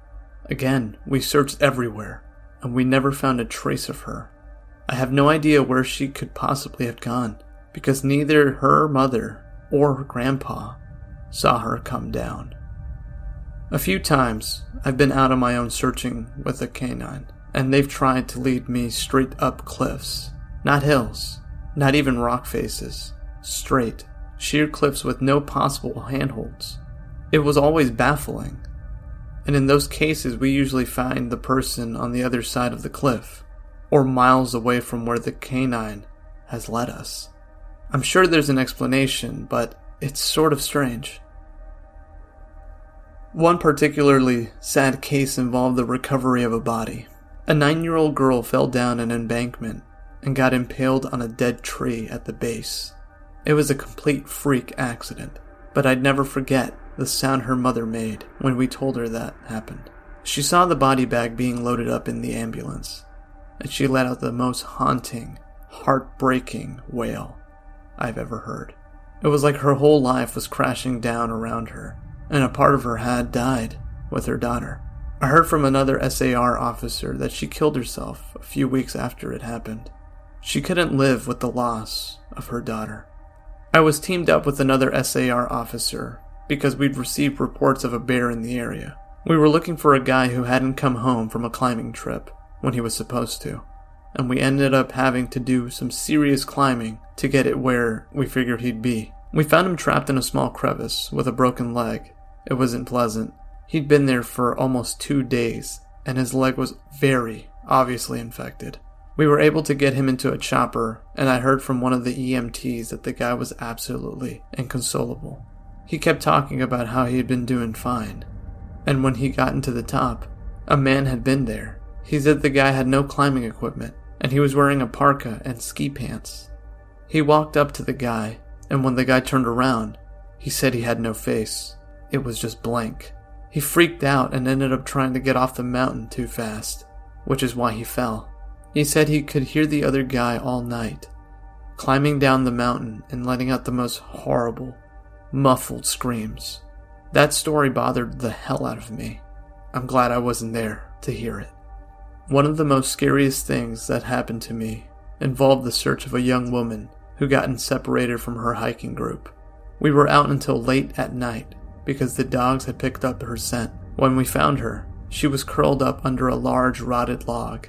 Again, we searched everywhere, and we never found a trace of her. I have no idea where she could possibly have gone, because neither her mother or her grandpa saw her come down. A few times, I've been out on my own searching with a canine, and they've tried to lead me straight up cliffs. Not hills, not even rock faces, straight sheer cliffs with no possible handholds. It was always baffling. And in those cases, we usually find the person on the other side of the cliff, or miles away from where the canine has led us. I'm sure there's an explanation, but it's sort of strange. One particularly sad case involved the recovery of a body. A nine year old girl fell down an embankment and got impaled on a dead tree at the base. It was a complete freak accident, but I'd never forget the sound her mother made when we told her that happened. She saw the body bag being loaded up in the ambulance, and she let out the most haunting, heartbreaking wail I've ever heard. It was like her whole life was crashing down around her, and a part of her had died with her daughter. I heard from another SAR officer that she killed herself a few weeks after it happened. She couldn't live with the loss of her daughter. I was teamed up with another SAR officer because we'd received reports of a bear in the area. We were looking for a guy who hadn't come home from a climbing trip when he was supposed to, and we ended up having to do some serious climbing to get it where we figured he'd be. We found him trapped in a small crevice with a broken leg. It wasn't pleasant. He'd been there for almost two days, and his leg was very obviously infected. We were able to get him into a chopper, and I heard from one of the EMTs that the guy was absolutely inconsolable. He kept talking about how he had been doing fine, and when he got into the top, a man had been there. He said the guy had no climbing equipment, and he was wearing a parka and ski pants. He walked up to the guy, and when the guy turned around, he said he had no face. It was just blank. He freaked out and ended up trying to get off the mountain too fast, which is why he fell. He said he could hear the other guy all night, climbing down the mountain and letting out the most horrible, muffled screams. That story bothered the hell out of me. I'm glad I wasn't there to hear it. One of the most scariest things that happened to me involved the search of a young woman who gotten separated from her hiking group. We were out until late at night because the dogs had picked up her scent. When we found her, she was curled up under a large rotted log.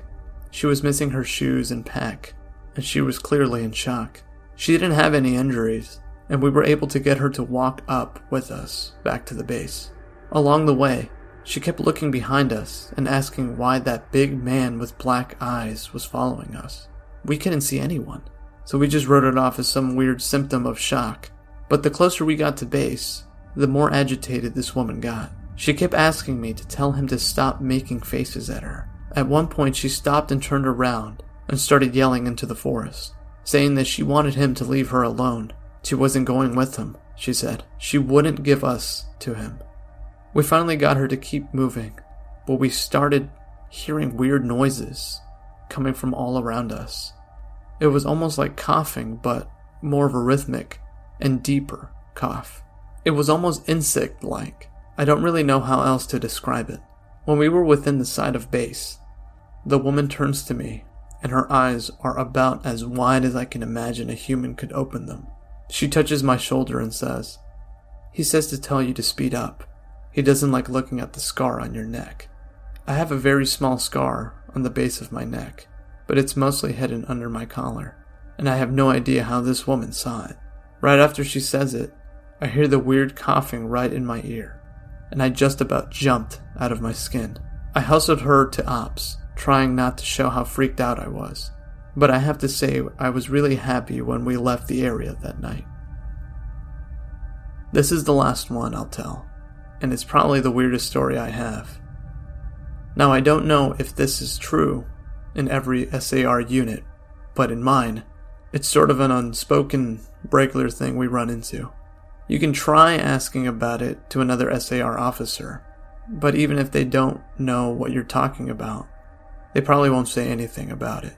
She was missing her shoes and pack, and she was clearly in shock. She didn't have any injuries, and we were able to get her to walk up with us back to the base. Along the way, she kept looking behind us and asking why that big man with black eyes was following us. We couldn't see anyone, so we just wrote it off as some weird symptom of shock. But the closer we got to base, the more agitated this woman got. She kept asking me to tell him to stop making faces at her. At one point, she stopped and turned around and started yelling into the forest, saying that she wanted him to leave her alone. She wasn't going with him, she said. She wouldn't give us to him. We finally got her to keep moving, but we started hearing weird noises coming from all around us. It was almost like coughing, but more of a rhythmic and deeper cough. It was almost insect like. I don't really know how else to describe it. When we were within the sight of base, the woman turns to me, and her eyes are about as wide as I can imagine a human could open them. She touches my shoulder and says, He says to tell you to speed up. He doesn't like looking at the scar on your neck. I have a very small scar on the base of my neck, but it's mostly hidden under my collar, and I have no idea how this woman saw it. Right after she says it, I hear the weird coughing right in my ear, and I just about jumped out of my skin. I hustled her to Ops, trying not to show how freaked out I was, but I have to say I was really happy when we left the area that night. This is the last one I'll tell, and it's probably the weirdest story I have. Now, I don't know if this is true in every SAR unit, but in mine, it's sort of an unspoken regular thing we run into. You can try asking about it to another SAR officer, but even if they don't know what you're talking about, they probably won't say anything about it.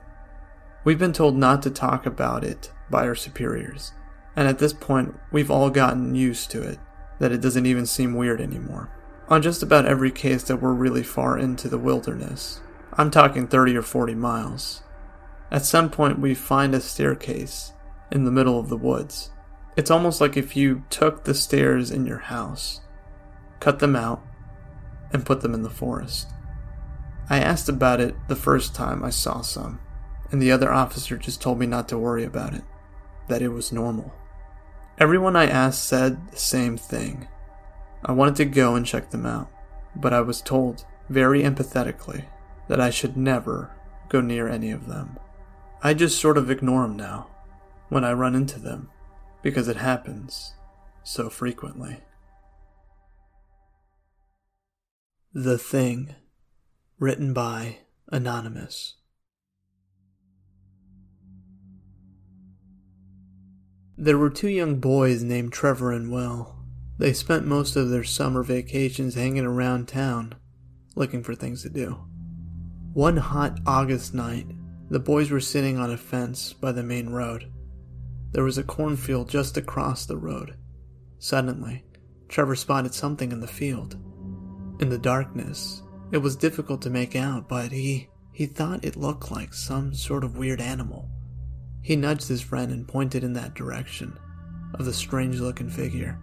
We've been told not to talk about it by our superiors, and at this point, we've all gotten used to it, that it doesn't even seem weird anymore. On just about every case that we're really far into the wilderness, I'm talking 30 or 40 miles, at some point we find a staircase in the middle of the woods it's almost like if you took the stairs in your house, cut them out, and put them in the forest. I asked about it the first time I saw some, and the other officer just told me not to worry about it, that it was normal. Everyone I asked said the same thing. I wanted to go and check them out, but I was told, very empathetically, that I should never go near any of them. I just sort of ignore them now when I run into them because it happens so frequently. The Thing, written by Anonymous. There were two young boys named Trevor and Will. They spent most of their summer vacations hanging around town, looking for things to do. One hot August night, the boys were sitting on a fence by the main road. There was a cornfield just across the road. Suddenly, Trevor spotted something in the field. In the darkness, it was difficult to make out, but he he thought it looked like some sort of weird animal. He nudged his friend and pointed in that direction of the strange looking figure.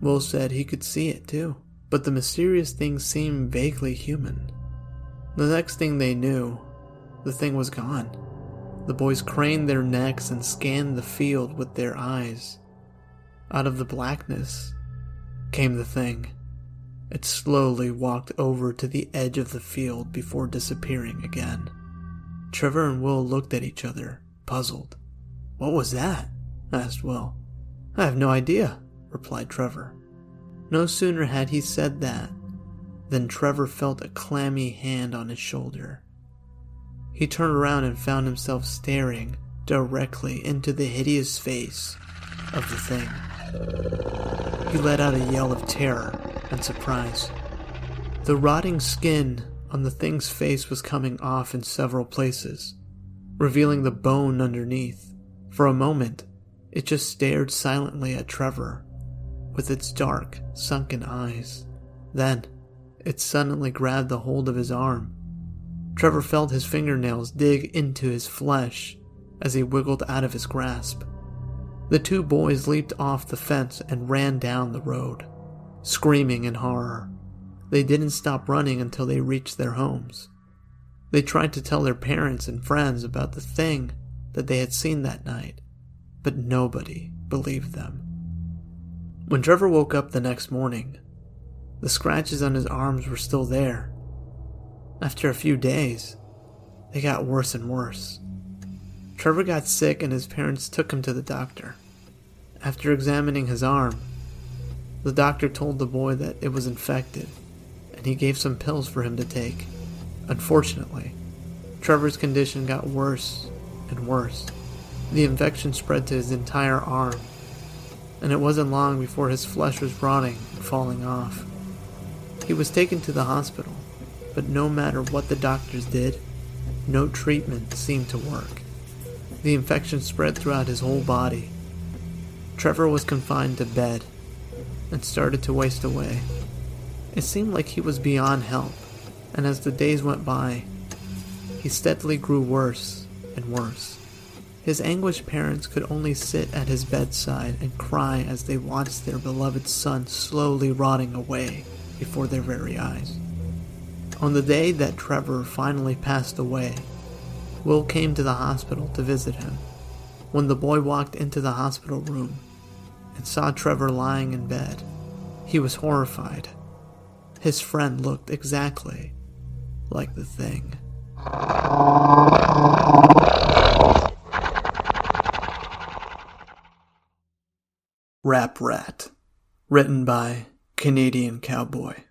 Will said he could see it too, but the mysterious thing seemed vaguely human. The next thing they knew, the thing was gone. The boys craned their necks and scanned the field with their eyes. Out of the blackness came the thing. It slowly walked over to the edge of the field before disappearing again. Trevor and Will looked at each other, puzzled. What was that? asked Will. I have no idea, replied Trevor. No sooner had he said that than Trevor felt a clammy hand on his shoulder. He turned around and found himself staring directly into the hideous face of the thing. He let out a yell of terror and surprise. The rotting skin on the thing's face was coming off in several places, revealing the bone underneath. For a moment, it just stared silently at Trevor with its dark, sunken eyes. Then, it suddenly grabbed the hold of his arm. Trevor felt his fingernails dig into his flesh as he wiggled out of his grasp. The two boys leaped off the fence and ran down the road, screaming in horror. They didn't stop running until they reached their homes. They tried to tell their parents and friends about the thing that they had seen that night, but nobody believed them. When Trevor woke up the next morning, the scratches on his arms were still there. After a few days, they got worse and worse. Trevor got sick and his parents took him to the doctor. After examining his arm, the doctor told the boy that it was infected and he gave some pills for him to take. Unfortunately, Trevor's condition got worse and worse. The infection spread to his entire arm, and it wasn't long before his flesh was rotting and falling off. He was taken to the hospital, but no matter what the doctors did, no treatment seemed to work. The infection spread throughout his whole body. Trevor was confined to bed and started to waste away. It seemed like he was beyond help, and as the days went by, he steadily grew worse and worse. His anguished parents could only sit at his bedside and cry as they watched their beloved son slowly rotting away before their very eyes. On the day that Trevor finally passed away, Will came to the hospital to visit him. When the boy walked into the hospital room and saw Trevor lying in bed, he was horrified his friend looked exactly like the thing. Rap Rat, written by Canadian Cowboy.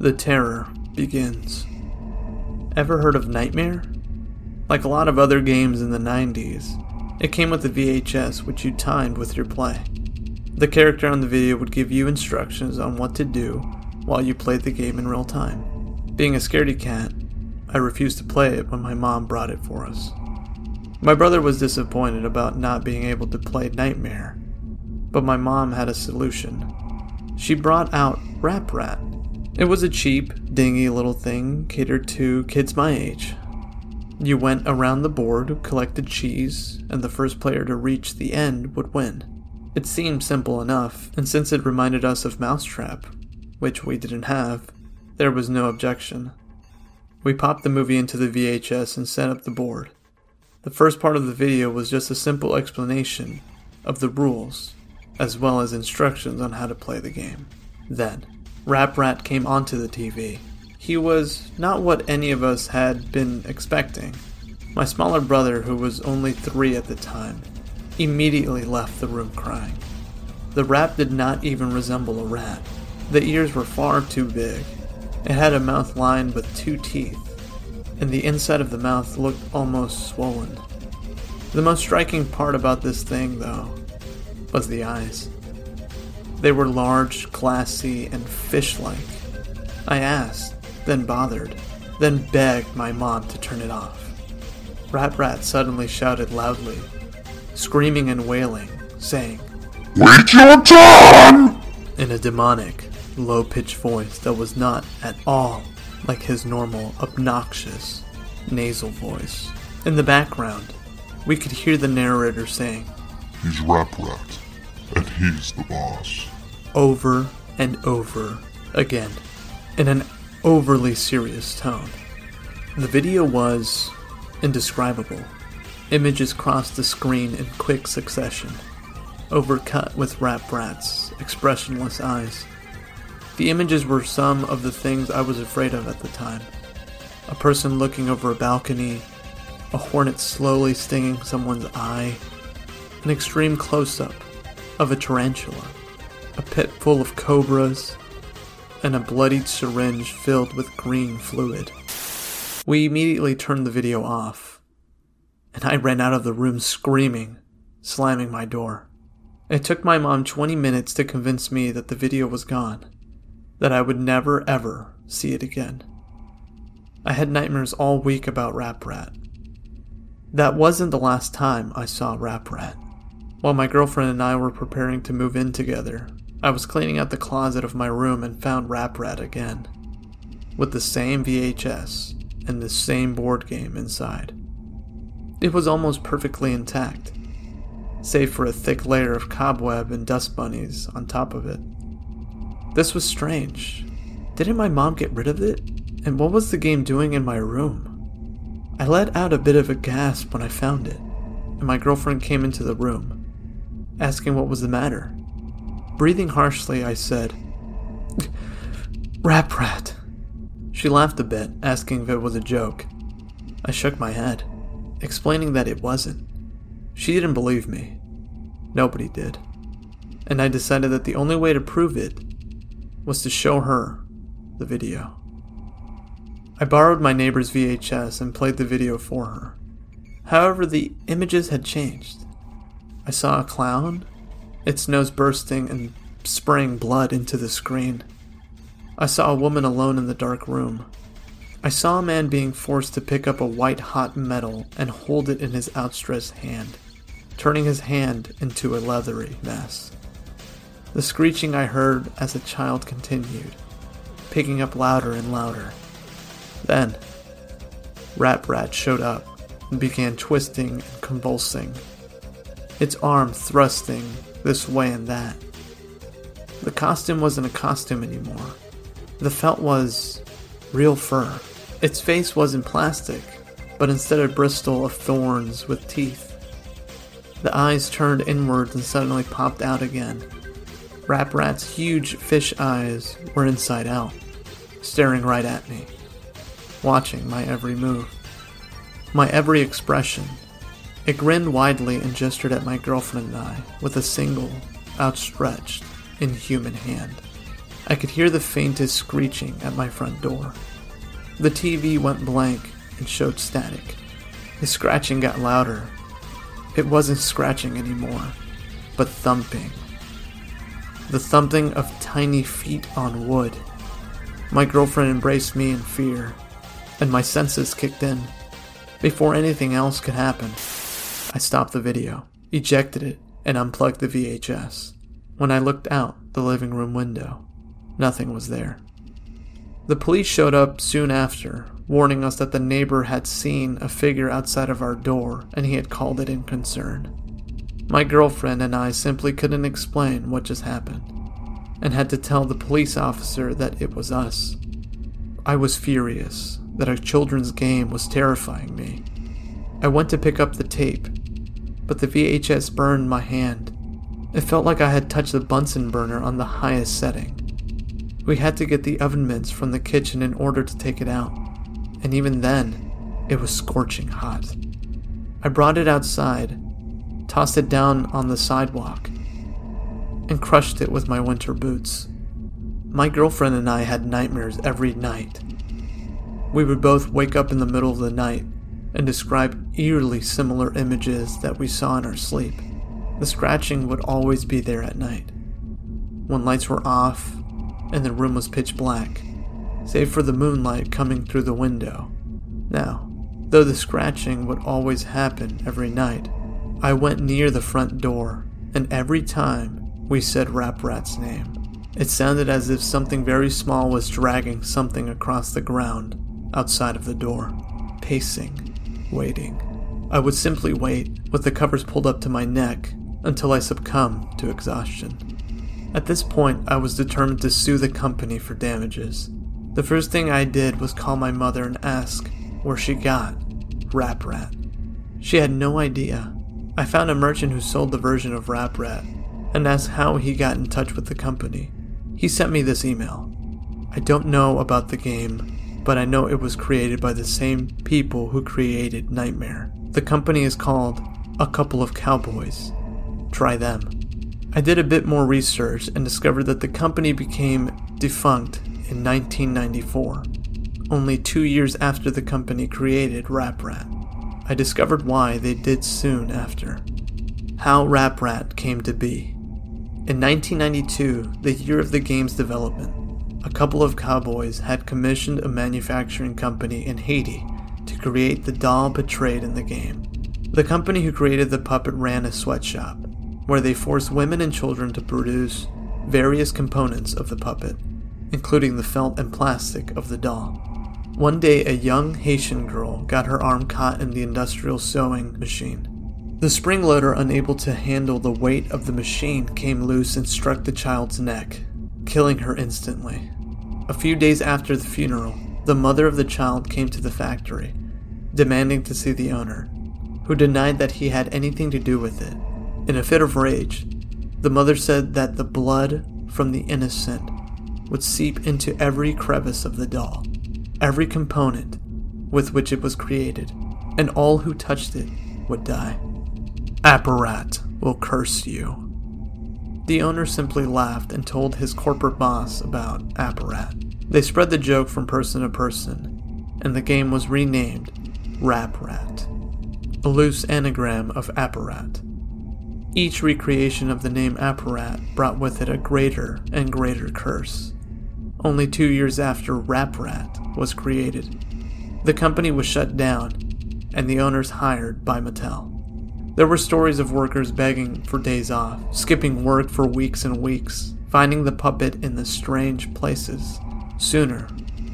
The terror begins. Ever heard of Nightmare? Like a lot of other games in the 90s, it came with a VHS which you timed with your play. The character on the video would give you instructions on what to do while you played the game in real time. Being a scaredy cat, I refused to play it when my mom brought it for us. My brother was disappointed about not being able to play Nightmare, but my mom had a solution. She brought out Rap Rat. It was a cheap, dingy little thing catered to kids my age. You went around the board, collected cheese, and the first player to reach the end would win. It seemed simple enough, and since it reminded us of Mousetrap, which we didn't have, there was no objection. We popped the movie into the VHS and set up the board. The first part of the video was just a simple explanation of the rules, as well as instructions on how to play the game. Then, Rap Rat came onto the TV. He was not what any of us had been expecting. My smaller brother, who was only three at the time, immediately left the room crying. The rat did not even resemble a rat. The ears were far too big. It had a mouth lined with two teeth, and the inside of the mouth looked almost swollen. The most striking part about this thing, though, was the eyes. They were large, glassy, and fish like. I asked, then bothered, then begged my mom to turn it off. Rap Rat suddenly shouted loudly, screaming and wailing, saying, Wait your turn! In a demonic, low pitched voice that was not at all like his normal, obnoxious, nasal voice. In the background, we could hear the narrator saying, He's Rap Rat, and he's the boss. Over and over again, in an overly serious tone. The video was indescribable. Images crossed the screen in quick succession, overcut with Rap Rat's expressionless eyes. The images were some of the things I was afraid of at the time. A person looking over a balcony, a hornet slowly stinging someone's eye, an extreme close up of a tarantula, a pit full of cobras, and a bloodied syringe filled with green fluid. We immediately turned the video off and I ran out of the room screaming, slamming my door. It took my mom 20 minutes to convince me that the video was gone, that I would never ever see it again. I had nightmares all week about Rap Rat. That wasn't the last time I saw Rap Rat. While my girlfriend and I were preparing to move in together, I was cleaning out the closet of my room and found Rap Rat again, with the same VHS and the same board game inside. It was almost perfectly intact, save for a thick layer of cobweb and dust bunnies on top of it. This was strange. Didn't my mom get rid of it? And what was the game doing in my room? I let out a bit of a gasp when I found it, and my girlfriend came into the room, asking what was the matter. Breathing harshly, I said, Rap Rat. She laughed a bit, asking if it was a joke. I shook my head, explaining that it wasn't. She didn't believe me. Nobody did. And I decided that the only way to prove it was to show her the video. I borrowed my neighbor's VHS and played the video for her. However, the images had changed. I saw a clown, its nose bursting and spraying blood into the screen. I saw a woman alone in the dark room. I saw a man being forced to pick up a white hot metal and hold it in his outstretched hand, turning his hand into a leathery mess. The screeching I heard as the child continued, picking up louder and louder. Then, Rap Rat showed up and began twisting and convulsing, its arm thrusting this way and that. The costume wasn't a costume anymore. The felt was real fur. Its face wasn't plastic, but instead a bristle of thorns with teeth. The eyes turned inwards and suddenly popped out again. Rap Rat's huge fish eyes were inside out, staring right at me watching my every move, my every expression. It grinned widely and gestured at my girlfriend and I with a single, outstretched, inhuman hand. I could hear the faintest screeching at my front door. The TV went blank and showed static. The scratching got louder. It wasn't scratching anymore, but thumping. The thumping of tiny feet on wood. My girlfriend embraced me in fear and my senses kicked in. Before anything else could happen, I stopped the video, ejected it, and unplugged the VHS. When I looked out the living room window, nothing was there. The police showed up soon after, warning us that the neighbor had seen a figure outside of our door and he had called it in concern. My girlfriend and I simply couldn't explain what just happened and had to tell the police officer that it was us. I was furious that a children's game was terrifying me. I went to pick up the tape, but the VHS burned my hand. It felt like I had touched the Bunsen burner on the highest setting. We had to get the oven mitts from the kitchen in order to take it out, and even then, it was scorching hot. I brought it outside, tossed it down on the sidewalk, and crushed it with my winter boots. My girlfriend and I had nightmares every night. We would both wake up in the middle of the night and describe eerily similar images that we saw in our sleep. The scratching would always be there at night, when lights were off and the room was pitch black, save for the moonlight coming through the window. Now, though the scratching would always happen every night, I went near the front door, and every time we said Rap Rat's name, it sounded as if something very small was dragging something across the ground outside of the door, pacing, waiting. I would simply wait, with the covers pulled up to my neck, until I succumbed to exhaustion. At this point, I was determined to sue the company for damages. The first thing I did was call my mother and ask where she got Rap Rat. She had no idea. I found a merchant who sold the version of Rap Rat and asked how he got in touch with the company. He sent me this email. I don't know about the game, but I know it was created by the same people who created Nightmare. The company is called A Couple of Cowboys. Try them. I did a bit more research and discovered that the company became defunct in 1994, only two years after the company created Rap Rat. I discovered why they did soon after. How Rap Rat came to be. In 1992, the year of the game's development, a couple of cowboys had commissioned a manufacturing company in Haiti to create the doll portrayed in the game. The company who created the puppet ran a sweatshop, where they forced women and children to produce various components of the puppet, including the felt and plastic of the doll. One day, a young Haitian girl got her arm caught in the industrial sewing machine. The spring loader, unable to handle the weight of the machine, came loose and struck the child's neck, killing her instantly. A few days after the funeral, the mother of the child came to the factory, demanding to see the owner, who denied that he had anything to do with it. In a fit of rage, the mother said that the blood from the innocent would seep into every crevice of the doll, every component with which it was created, and all who touched it would die. Apparat will curse you. The owner simply laughed and told his corporate boss about Apparat. They spread the joke from person to person, and the game was renamed Rap Rat, a loose anagram of Apparat. Each recreation of the name Apparat brought with it a greater and greater curse. Only two years after Rap Rat was created, the company was shut down and the owners hired by Mattel. There were stories of workers begging for days off, skipping work for weeks and weeks, finding the puppet in the strange places. Sooner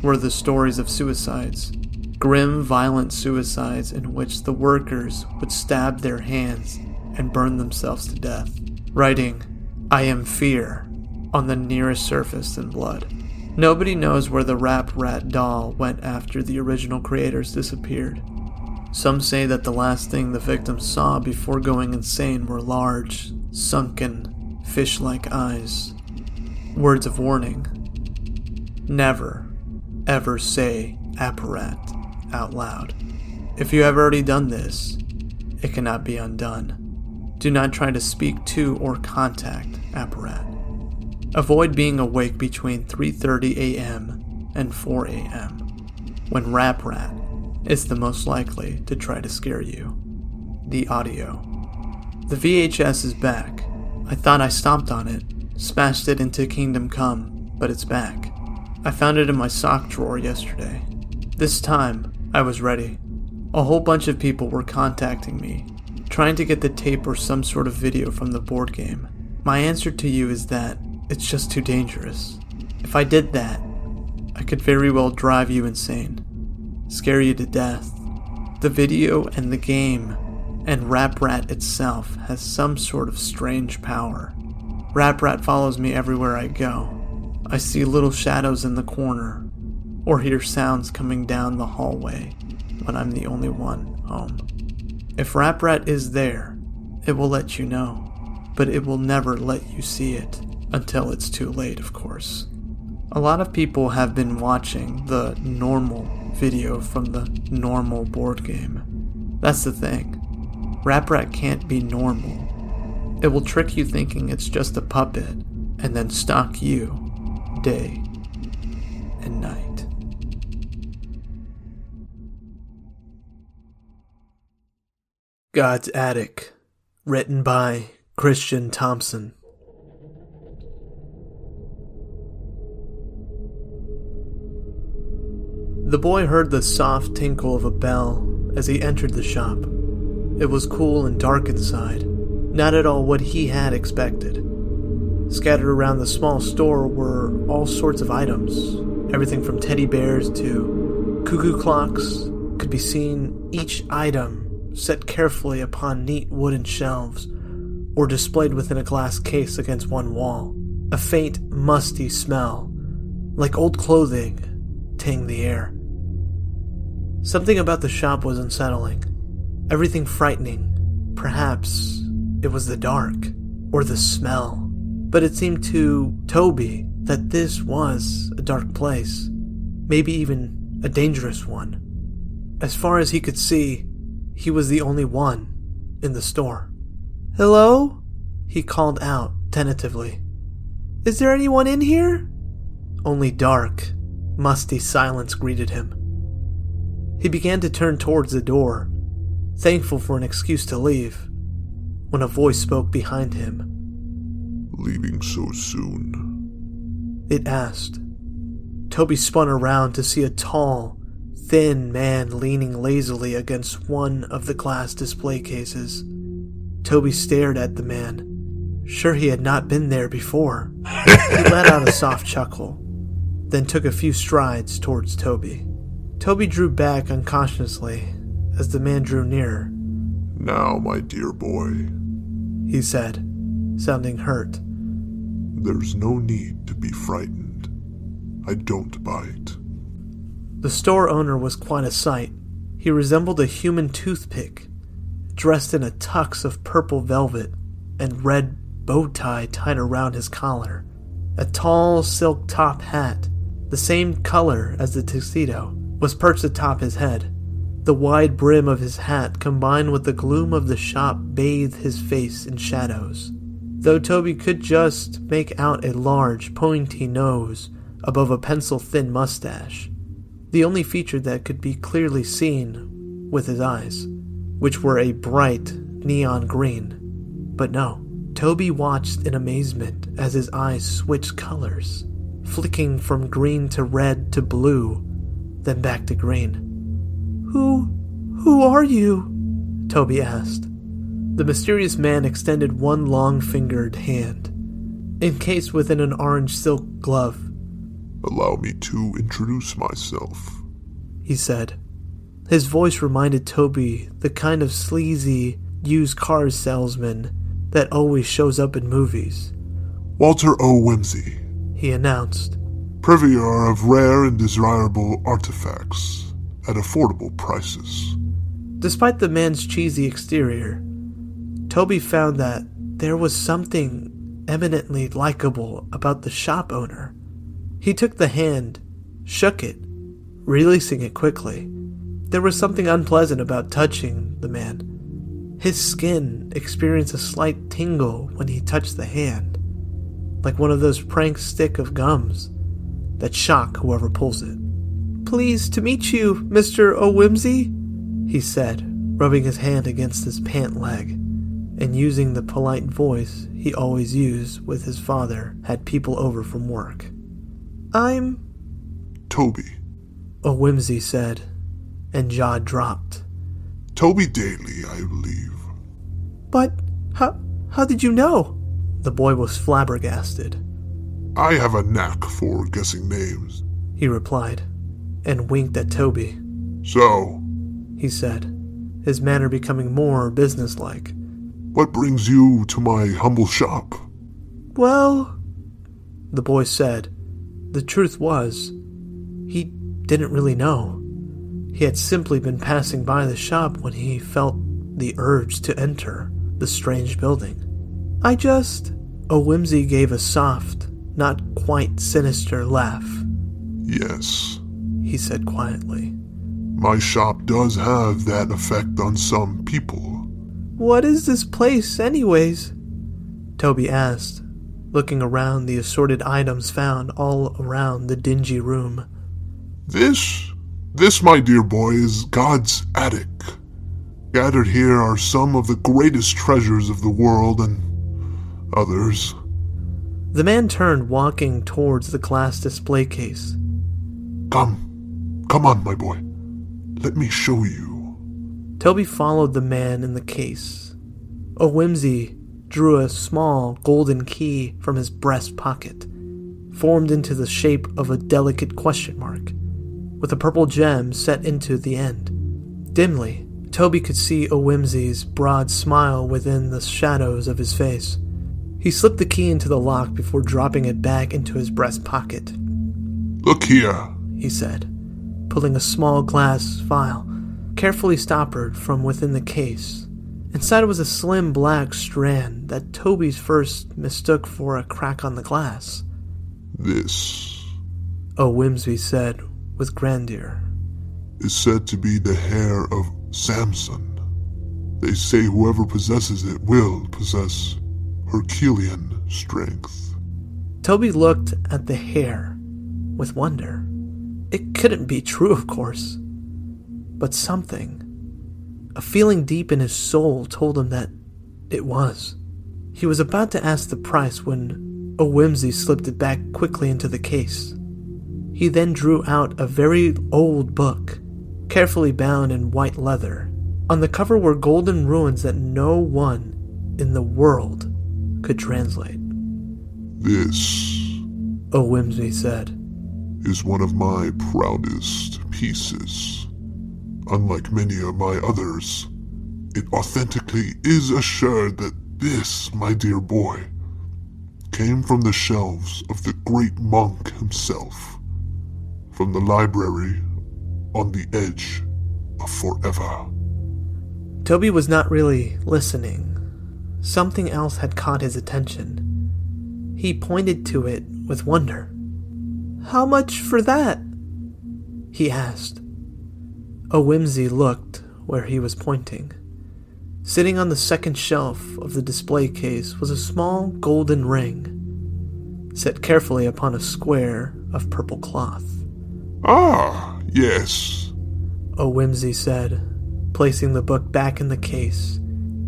were the stories of suicides, grim, violent suicides in which the workers would stab their hands and burn themselves to death, writing, I am fear, on the nearest surface in blood. Nobody knows where the Rap Rat doll went after the original creators disappeared. Some say that the last thing the victims saw before going insane were large, sunken, fish like eyes. Words of warning. Never, ever say apparat out loud. If you have already done this, it cannot be undone. Do not try to speak to or contact apparat. Avoid being awake between 3:30 a.m. and 4 a.m. when Rap Rat is the most likely to try to scare you. The audio. The VHS is back. I thought I stomped on it, smashed it into Kingdom Come, but it's back. I found it in my sock drawer yesterday. This time, I was ready. A whole bunch of people were contacting me, trying to get the tape or some sort of video from the board game. My answer to you is that it's just too dangerous. If I did that, I could very well drive you insane scare you to death. The video and the game and Rap Rat itself has some sort of strange power. Rap Rat follows me everywhere I go. I see little shadows in the corner or hear sounds coming down the hallway when I'm the only one home. If Rap Rat is there, it will let you know, but it will never let you see it until it's too late, of course. A lot of people have been watching the normal video from the normal board game. That's the thing. Rap Rat can't be normal. It will trick you thinking it's just a puppet and then stalk you day and night. God's Attic, written by Christian Thompson. The boy heard the soft tinkle of a bell as he entered the shop. It was cool and dark inside, not at all what he had expected. Scattered around the small store were all sorts of items, everything from teddy bears to cuckoo clocks could be seen each item set carefully upon neat wooden shelves or displayed within a glass case against one wall. A faint, musty smell, like old clothing, tinged the air. Something about the shop was unsettling. Everything frightening. Perhaps it was the dark or the smell. But it seemed to Toby that this was a dark place, maybe even a dangerous one. As far as he could see, he was the only one in the store. Hello? He called out tentatively. Is there anyone in here? Only dark, musty silence greeted him. He began to turn towards the door, thankful for an excuse to leave, when a voice spoke behind him. leaving so soon? It asked. Toby spun around to see a tall, thin man leaning lazily against one of the glass display cases. Toby stared at the man, sure he had not been there before. he let out a soft chuckle, then took a few strides towards Toby. Toby drew back unconsciously as the man drew nearer. Now, my dear boy, he said, sounding hurt. There's no need to be frightened. I don't bite. The store owner was quite a sight. He resembled a human toothpick, dressed in a tux of purple velvet and red bow tie tied around his collar, a tall silk top hat, the same color as the tuxedo, was perched atop his head. The wide brim of his hat combined with the gloom of the shop bathed his face in shadows, though Toby could just make out a large, pointy nose above a pencil thin mustache, the only feature that could be clearly seen with his eyes, which were a bright neon green. But no, Toby watched in amazement as his eyes switched colors, flicking from green to red to blue, then back to green. Who. who are you? Toby asked. The mysterious man extended one long fingered hand, encased within an orange silk glove. Allow me to introduce myself, he said. His voice reminded Toby the kind of sleazy used car salesman that always shows up in movies. Walter O. Whimsy, he announced. Purveyor of rare and desirable artifacts at affordable prices. Despite the man's cheesy exterior, Toby found that there was something eminently likable about the shop owner. He took the hand, shook it, releasing it quickly. There was something unpleasant about touching the man. His skin experienced a slight tingle when he touched the hand, like one of those prank stick of gums that shock whoever pulls it. Pleased to meet you, Mr. O'Whimsey, he said, rubbing his hand against his pant leg, and using the polite voice he always used with his father had people over from work. I'm. Toby, O'Whimsey said, and jaw dropped. Toby Daly, I believe. But how, how did you know? The boy was flabbergasted. I have a knack for guessing names, he replied and winked at Toby. So, he said, his manner becoming more businesslike. What brings you to my humble shop? Well, the boy said. The truth was, he didn't really know. He had simply been passing by the shop when he felt the urge to enter the strange building. I just. O'Whimsey gave a soft, not quite sinister laugh. Yes, he said quietly. My shop does have that effect on some people. What is this place, anyways? Toby asked, looking around the assorted items found all around the dingy room. This, this, my dear boy, is God's attic. Gathered here are some of the greatest treasures of the world and others. The man turned, walking towards the glass display case. Come, Come on, my boy. Let me show you. Toby followed the man in the case. O'Whimsey drew a small golden key from his breast pocket, formed into the shape of a delicate question mark, with a purple gem set into the end. Dimly, Toby could see O'Whimsey's broad smile within the shadows of his face. He slipped the key into the lock before dropping it back into his breast pocket. Look here, he said pulling a small glass vial, carefully stoppered from within the case. Inside was a slim black strand that Toby's first mistook for a crack on the glass. This, O'Whimsey said with grandeur, is said to be the hair of Samson. They say whoever possesses it will possess Herculean strength. Toby looked at the hair with wonder. It couldn't be true, of course. But something, a feeling deep in his soul, told him that it was. He was about to ask the price when O'Whimsey slipped it back quickly into the case. He then drew out a very old book, carefully bound in white leather. On the cover were golden runes that no one in the world could translate. This O'Whimsey said. is one of my proudest pieces. Unlike many of my others, it authentically is assured that this, my dear boy, came from the shelves of the great monk himself, from the library on the edge of forever. Toby was not really listening. Something else had caught his attention. He pointed to it with wonder. How much for that? He asked. O'Whimsey looked where he was pointing. Sitting on the second shelf of the display case was a small golden ring, set carefully upon a square of purple cloth. Ah, yes. O'Whimsey said, placing the book back in the case.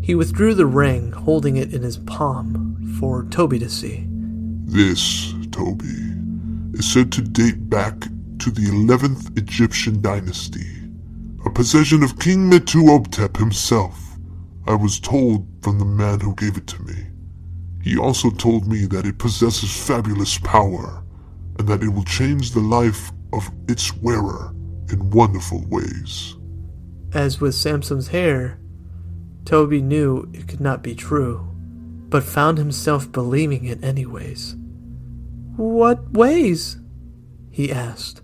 He withdrew the ring, holding it in his palm for Toby to see. This, Toby, is said to date back to the 11th Egyptian dynasty, a possession of King Mentuhotep himself. I was told from the man who gave it to me. He also told me that it possesses fabulous power, and that it will change the life of its wearer in wonderful ways. As with Samson's hair, Toby knew it could not be true, but found himself believing it anyways. What ways? he asked,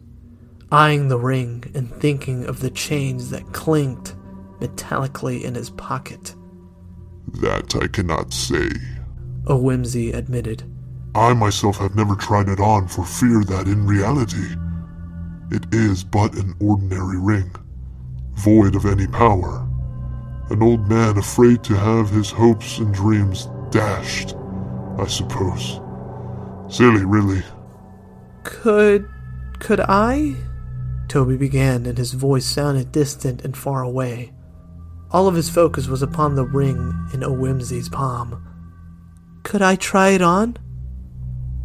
eyeing the ring and thinking of the chains that clinked metallically in his pocket. That I cannot say. O'Whimsey admitted. I myself have never tried it on for fear that in reality, it is but an ordinary ring, void of any power. An old man afraid to have his hopes and dreams dashed, I suppose. Silly, really. Could. could I? Toby began, and his voice sounded distant and far away. All of his focus was upon the ring in O'Whimsey's palm. Could I try it on?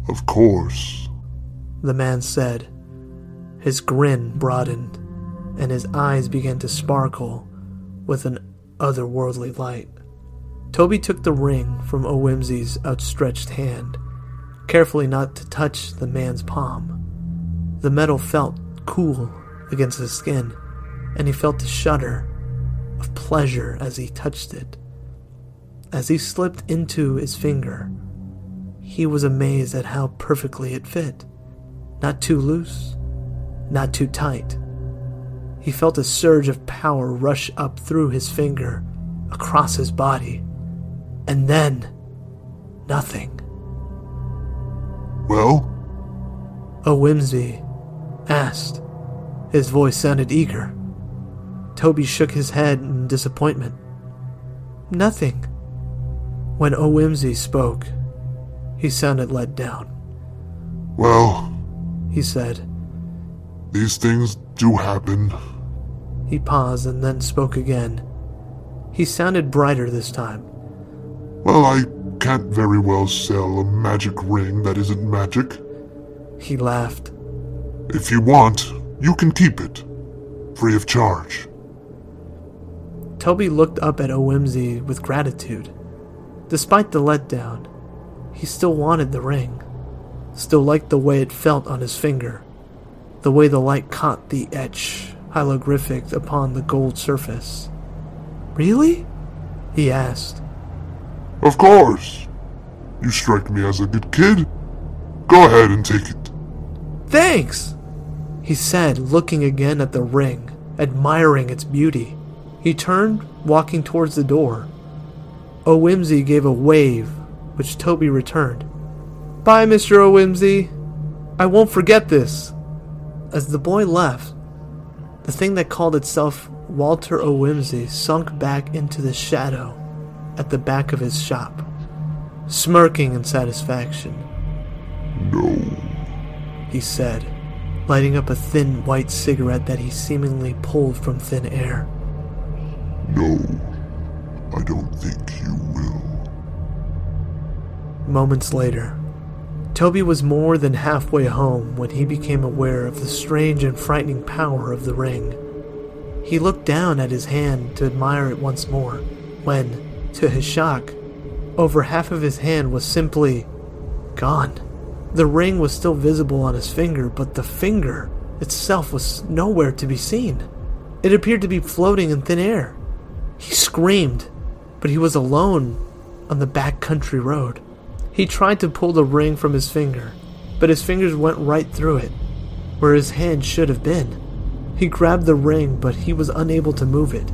Of course. The man said. His grin broadened, and his eyes began to sparkle with an otherworldly light. Toby took the ring from O'Whimsey's outstretched hand, carefully not to touch the man's palm. The metal felt cool against his skin, and he felt a shudder of pleasure as he touched it. As he slipped into his finger, he was amazed at how perfectly it fit. Not too loose, not too tight. He felt a surge of power rush up through his finger, across his body, and then nothing. Well, O'Whimsey asked. His voice sounded eager. Toby shook his head in disappointment. Nothing. When O'Whimsey spoke, he sounded let down. well, He said. these things do happen. He paused and then spoke again. He sounded brighter this time. Well, I can't very well sell a magic ring that isn't magic. He laughed. If you want, you can keep it, free of charge. Toby looked up at O'Whimsey with gratitude. Despite the letdown, he still wanted the ring. Still liked the way it felt on his finger. The way the light caught the etch hieroglyphic upon the gold surface. Really? He asked. Of course. You strike me as a good kid. Go ahead and take it. Thanks! He said, looking again at the ring, admiring its beauty. He turned, walking towards the door. O'Whimsey gave a wave, which Toby returned. Bye, Mr. O'Whimsey. I won't forget this. As the boy left, the thing that called itself Walter O'Whimsey sunk back into the shadow at the back of his shop, smirking in satisfaction. No. he said, lighting up a thin white cigarette that he seemingly pulled from thin air. No. I don't think you will. moments later. Toby was more than halfway home when he became aware of the strange and frightening power of the ring. He looked down at his hand to admire it once more, when, to his shock, over half of his hand was simply gone. The ring was still visible on his finger, but the finger itself was nowhere to be seen. It appeared to be floating in thin air. He screamed, but he was alone on the back country road. He tried to pull the ring from his finger, but his fingers went right through it, where his hand should have been. He grabbed the ring, but he was unable to move it.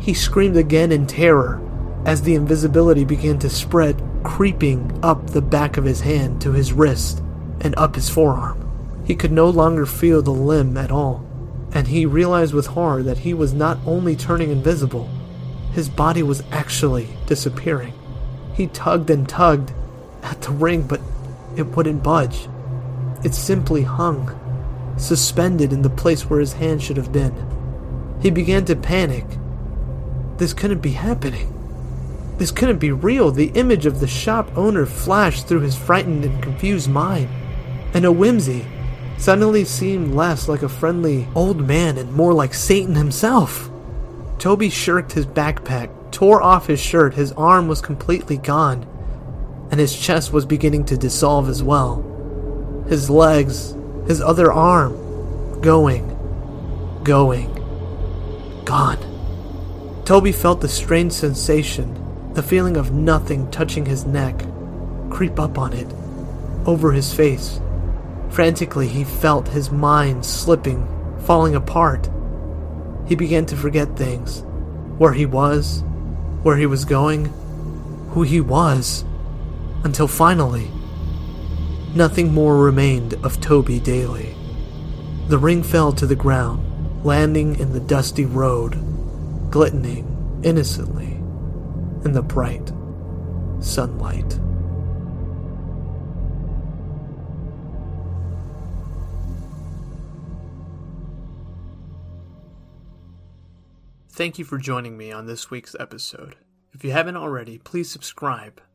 He screamed again in terror as the invisibility began to spread, creeping up the back of his hand to his wrist and up his forearm. He could no longer feel the limb at all, and he realized with horror that he was not only turning invisible, his body was actually disappearing. He tugged and tugged at the ring, but it wouldn't budge. It simply hung, suspended in the place where his hand should have been. He began to panic. This couldn't be happening. This couldn't be real. The image of the shop owner flashed through his frightened and confused mind. And O'Whimsey suddenly seemed less like a friendly old man and more like Satan himself. Toby shirked his backpack, tore off his shirt, his arm was completely gone, and his chest was beginning to dissolve as well. His legs, his other arm, going, going, gone. Toby felt the strange sensation, the feeling of nothing touching his neck, creep up on it, over his face. Frantically, he felt his mind slipping, falling apart. He began to forget things where he was, where he was going, who he was, until finally, nothing more remained of Toby Daly. The ring fell to the ground, landing in the dusty road, glistening innocently in the bright sunlight. Thank you for joining me on this week's episode. If you haven't already, please subscribe